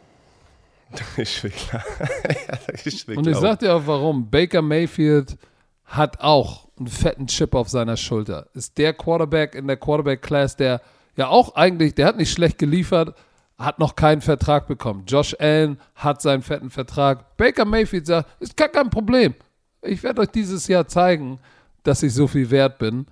Ich will, ich will und ich sag dir auch warum. Baker Mayfield hat auch einen fetten Chip auf seiner Schulter. Ist der Quarterback in der Quarterback-Class, der ja auch eigentlich, der hat nicht schlecht geliefert, hat noch keinen Vertrag bekommen. Josh Allen hat seinen fetten Vertrag. Baker Mayfield sagt, ist gar kein Problem. Ich werde euch dieses Jahr zeigen, dass ich so viel wert bin.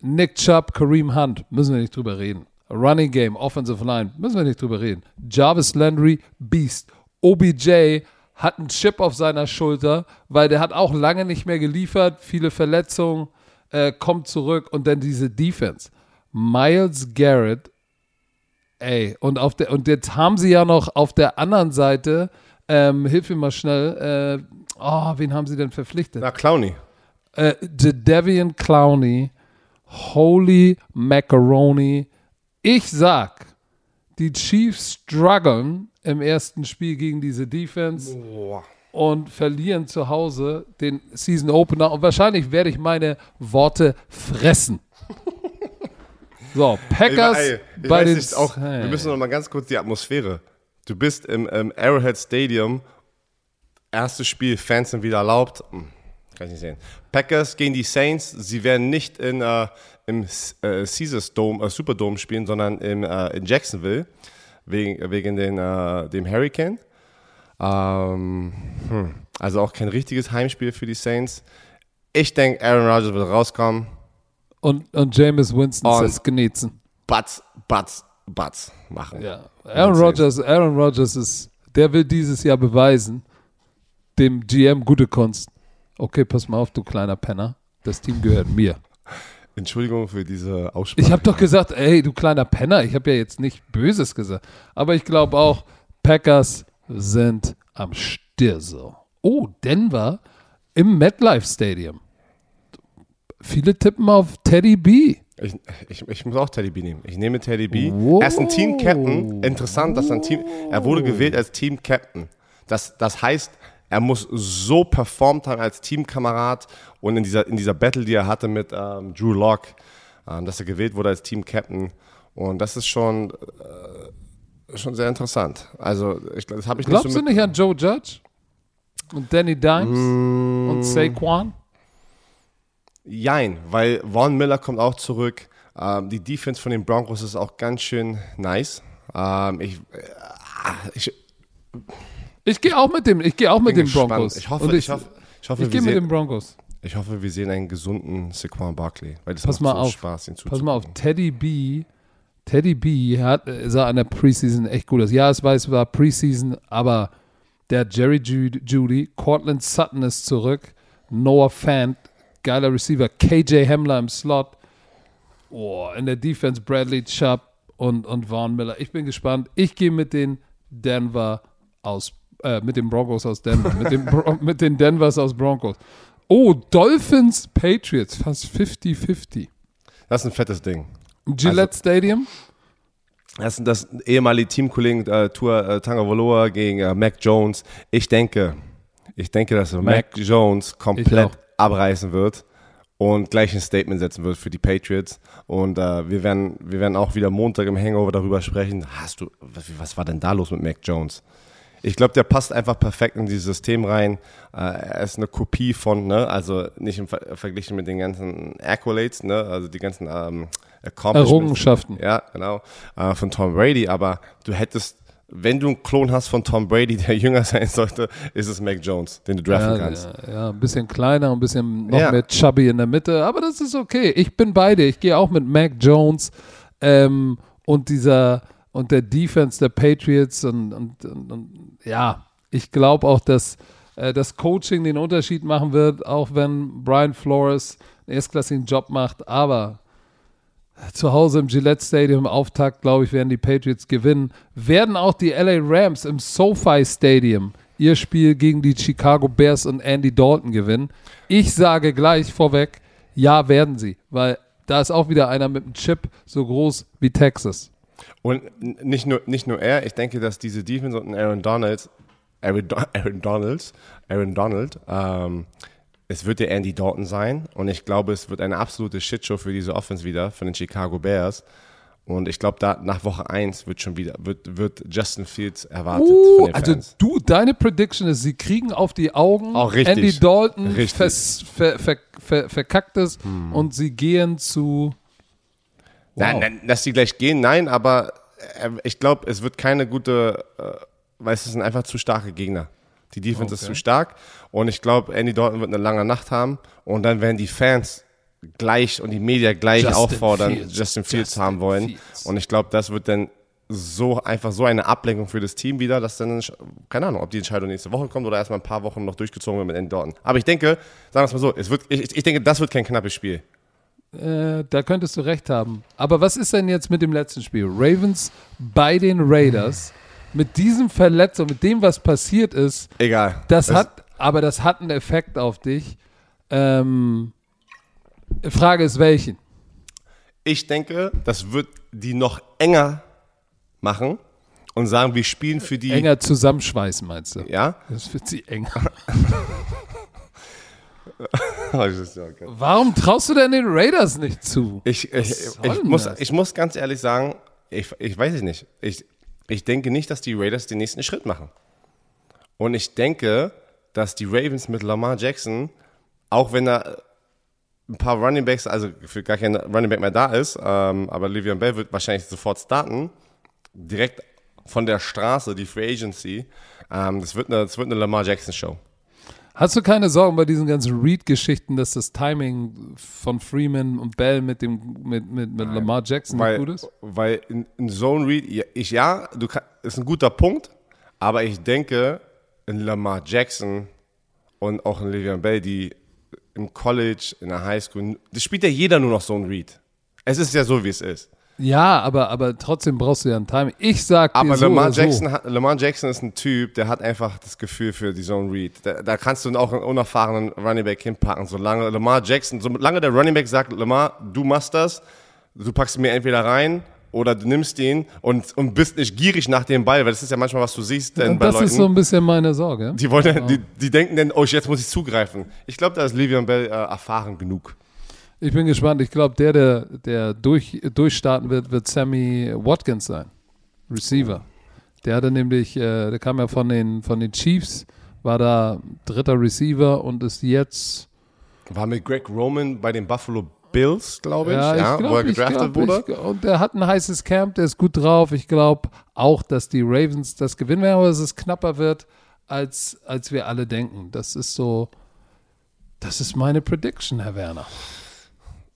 Nick Chubb, Kareem Hunt, müssen wir nicht drüber reden. Running Game, Offensive Line, müssen wir nicht drüber reden. Jarvis Landry, Beast. OBJ hat einen Chip auf seiner Schulter, weil der hat auch lange nicht mehr geliefert, viele Verletzungen, äh, kommt zurück und dann diese Defense. Miles Garrett, ey, und, auf der, und jetzt haben sie ja noch auf der anderen Seite, ähm, hilf mir mal schnell, äh, oh, wen haben sie denn verpflichtet? Na, Clowney. Äh, Devian Clowney, Holy Macaroni. Ich sag, die Chiefs strugglen im ersten Spiel gegen diese Defense Boah. und verlieren zu Hause den Season Opener. Und wahrscheinlich werde ich meine Worte fressen. So, Packers Ey, bei den. nicht, auch, Hey. Wir müssen noch mal ganz kurz die Atmosphäre. Du bist im, im Arrowhead Stadium, erstes Spiel, Fans sind wieder erlaubt. Hm, kann ich nicht sehen. Packers gegen die Saints, sie werden nicht in, äh, im äh, Caesars Dome, äh, Superdome spielen, sondern im, äh, in Jacksonville, wegen, wegen den, äh, dem Hurricane. Ähm, hm, also auch kein richtiges Heimspiel für die Saints. Ich denke, Aaron Rodgers wird rauskommen. und, und Jameis Winston Und- das genießen. Batz, Batz, Batz machen. Ja. Aaron Rodgers, Aaron Rodgers ist, der will dieses Jahr beweisen, dem GM gute Kunst. Okay, pass mal auf, du kleiner Penner. Das Team gehört mir. Entschuldigung für diese Aussprache. Ich habe doch gesagt, ey, du kleiner Penner. Ich habe ja jetzt nicht Böses gesagt. Aber ich glaube auch, Packers sind am Stirso. Oh, Denver im MetLife Stadium. Viele tippen auf Teddy B. Ich, ich, ich muss auch Teddy B nehmen. Ich nehme Teddy B. Wow. Er ist ein Team-Captain. Interessant, dass er ein Team. Er wurde gewählt als Team-Captain. Das, das heißt, er muss so performt haben als Teamkamerad und in dieser, in dieser Battle, die er hatte mit ähm, Drew Locke, ähm, dass er gewählt wurde als Team-Captain. Und das ist schon, äh, schon sehr interessant. Also, ich, das habe ich Glaubst nicht du so mit, nicht an Joe Judge? Und Danny Dimes? Mm. Und Saquon? Jein, weil Von Miller kommt auch zurück. Ähm, die Defense von den Broncos ist auch ganz schön nice. Ähm, ich, äh, ich, Ich gehe auch mit dem, ich gehe auch mit den gespannt. Broncos. Ich hoffe, Und ich, hoffe, ich hoffe, ich gehe mit den Broncos. ich hoffe, wir sehen einen gesunden Saquon Barkley. Weil das Pass macht mal so auf. Spaß, ihn Pass mal auf. Teddy B. Teddy B hat, sah an der Preseason echt gut aus. Ja, es weiß, es war Preseason, aber der Jerry Judy, Judy, Cortland Sutton ist zurück, Noah Fant, geiler Receiver, KJ Hamler im Slot, oh, in der Defense Bradley Chubb und, und Vaughn Miller. Ich bin gespannt. Ich gehe mit den Denver aus, äh, mit den Broncos aus Denver, mit, den Bro mit den Denvers aus Broncos. Oh, Dolphins Patriots, fast 50-50. Das ist ein fettes Ding. Gillette Stadium. Das sind das ehemalige Teamkollegen äh, Tour äh, Tagovailoa gegen äh, Mac Jones. Ich denke, ich denke, dass Mac, Jones auch. komplett abreißen wird und gleich ein Statement setzen wird für die Patriots. Und äh, wir werden, wir werden auch wieder Montag im Hangover darüber sprechen. Hast du, was, was war denn da los mit Mac Jones? Ich glaube, der passt einfach perfekt in dieses System rein. Äh, er ist eine Kopie von, ne, also nicht im Ver verglichen mit den ganzen Accolades, ne, also die ganzen ähm. Errungenschaften. Ja, genau. Äh, von Tom Brady. Aber du hättest, wenn du einen Klon hast von Tom Brady, der jünger sein sollte, ist es Mac Jones, den du draften Ja, kannst. ja, ja, ein bisschen kleiner, ein bisschen noch Ja. mehr chubby in der Mitte, aber das ist okay. Ich bin bei dir. Ich gehe auch mit Mac Jones ähm, und dieser und der Defense der Patriots und, und, und, und ja, ich glaube auch, dass äh, das Coaching den Unterschied machen wird, auch wenn Brian Flores einen erstklassigen Job macht, aber zu Hause im Gillette Stadium Auftakt, glaube ich, werden die Patriots gewinnen. Werden auch die LA Rams im SoFi Stadium ihr Spiel gegen die Chicago Bears und Andy Dalton gewinnen? Ich sage gleich vorweg, ja, werden sie, weil da ist auch wieder einer mit einem Chip so groß wie Texas. Und nicht nur, nicht nur er, ich denke, dass diese Defense und Aaron Donalds, Aaron, Do Aaron Donalds, Aaron Donald, ähm, es wird der Andy Dalton sein und ich glaube, es wird eine absolute Shitshow für diese Offense wieder, von den Chicago Bears. Und ich glaube, da nach Woche 1 wird schon wieder, wird, wird Justin Fields erwartet Uh, also du, deine Prediction ist, sie kriegen auf die Augen Auch richtig. Andy Dalton Richtig. Hm. vers, ver, ver, ver, verkackt es und sie gehen zu Nein, nein, dass die gleich gehen, nein, aber ich glaube, es wird keine gute, äh, weil es sind einfach zu starke Gegner. Die Defense ist Okay. zu stark und ich glaube, Andy Dalton wird eine lange Nacht haben und dann werden die Fans gleich und die Media gleich Justin auffordern, Fields. Justin Fields Justin haben wollen. Fields. Und ich glaube, das wird dann so einfach so eine Ablenkung für das Team wieder, dass dann, keine Ahnung, ob die Entscheidung nächste Woche kommt oder erstmal ein paar Wochen noch durchgezogen wird mit Andy Dalton. Aber ich denke, sagen wir es mal so, es wird, ich, ich denke, das wird kein knappes Spiel. Äh, da könntest du recht haben. Aber was ist denn jetzt mit dem letzten Spiel? Ravens bei den Raiders mit diesem Verletzung, mit dem, was passiert ist, Egal. das Es- hat, aber das hat einen Effekt auf dich. Ähm, Frage ist welchen? Ich denke, das wird die noch enger machen und sagen, wir spielen für die. Enger zusammenschweißen, meinst du? Ja? Das wird sie enger. ich, Warum traust du denn den Raiders nicht zu? ich, ich, ich, muss, ich muss ganz ehrlich sagen, ich, ich weiß es nicht. Ich, ich denke nicht, dass die Raiders den nächsten Schritt machen. Und ich denke, dass die Ravens mit Lamar Jackson, auch wenn da ein paar Running Backs, also für gar kein Running Back mehr da ist, ähm, aber Livian Bell wird wahrscheinlich sofort starten, direkt von der Straße, die Free Agency. Ähm, das, wird eine, das wird eine Lamar Jackson Show. Hast du keine Sorgen bei diesen ganzen Read-Geschichten, dass das Timing von Freeman und Bell mit dem mit, mit, mit Lamar Jackson nicht Weil, gut ist? weil in, in Zone Read, ja, ich ja, du kann, ist ein guter Punkt, aber ich denke, in Lamar Jackson und auch in Le'Veon Bell, die im College, in der Highschool, das spielt ja jeder nur noch Zone Read. Es ist ja so, wie es ist. Ja, aber, aber trotzdem brauchst du ja ein Timing. Ich sag dir Aber so Lamar, oder so. Jackson hat, Lamar Jackson ist ein Typ, der hat einfach das Gefühl für die Zone Read. Da, da kannst du auch einen unerfahrenen Running Back hinpacken. Solange Lamar Jackson, solange der Running Back sagt, Lamar, du machst das, du packst ihn mir entweder rein oder du nimmst ihn und, und bist nicht gierig nach dem Ball, weil das ist ja manchmal, was du siehst denn Und bei das Leuten. ist so ein bisschen meine Sorge. die, wollen, die, die denken dann, oh, jetzt muss ich zugreifen. Ich glaube, da ist Le'Veon Bell äh, erfahren genug. Ich bin gespannt. Ich glaube, der, der, der durch, durchstarten wird, wird Sammy Watkins sein. Receiver. Der hatte nämlich, äh, der kam ja von den, von den Chiefs, war da dritter Receiver und ist jetzt War mit Greg Roman bei den Buffalo Bills, glaube ich, Ja, ja, ich glaub, wo er gedraftet glaub, wurde. Ich, und der hat ein heißes Camp, der ist gut drauf. Ich glaube auch, dass die Ravens das gewinnen werden, aber dass es knapper wird. als, als wir alle denken. Das ist so, das ist meine Prediction, Herr Werner.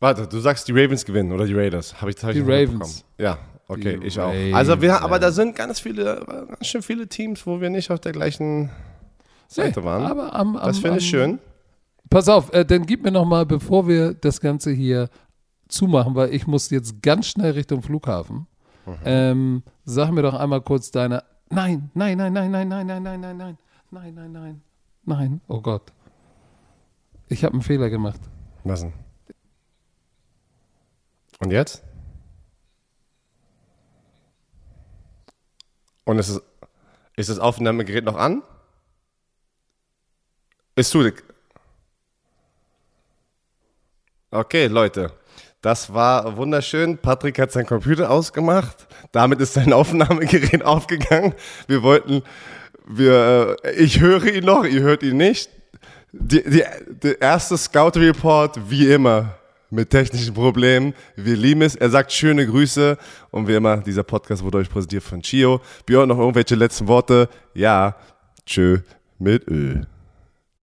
Warte, du sagst, die Ravens gewinnen oder die Raiders? Hab ich, hab Die ich Ravens. Ja, okay, Die ich auch. Also wir, aber da sind ganz viele, ganz schön viele Teams, wo wir nicht auf der gleichen Seite waren. Aber am, am, das finde ich schön. Pass auf, äh, dann gib mir noch mal, bevor wir das Ganze hier zumachen, weil ich muss jetzt ganz schnell Richtung Flughafen. Ähm, sag mir doch einmal kurz deine. Nein, nein, nein, nein, nein, nein, nein, nein, nein, nein, nein, nein, nein, nein. Oh Gott. Ich habe einen Fehler gemacht. Was denn? Und jetzt? Und ist, es, ist das Aufnahmegerät noch an? Ist du. Okay, Leute. Das war wunderschön. Patrick hat sein Computer ausgemacht. Damit ist sein Aufnahmegerät aufgegangen. Wir wollten, wir, äh, ich höre ihn noch, ihr hört ihn nicht. Die, die, der erste Scout Report, wie immer, mit technischen Problemen. Wir lieben es. Er sagt schöne Grüße. Und wie immer, dieser Podcast wurde euch präsentiert von Chio. Björn, noch irgendwelche letzten Worte? Ja. Tschö mit Öl.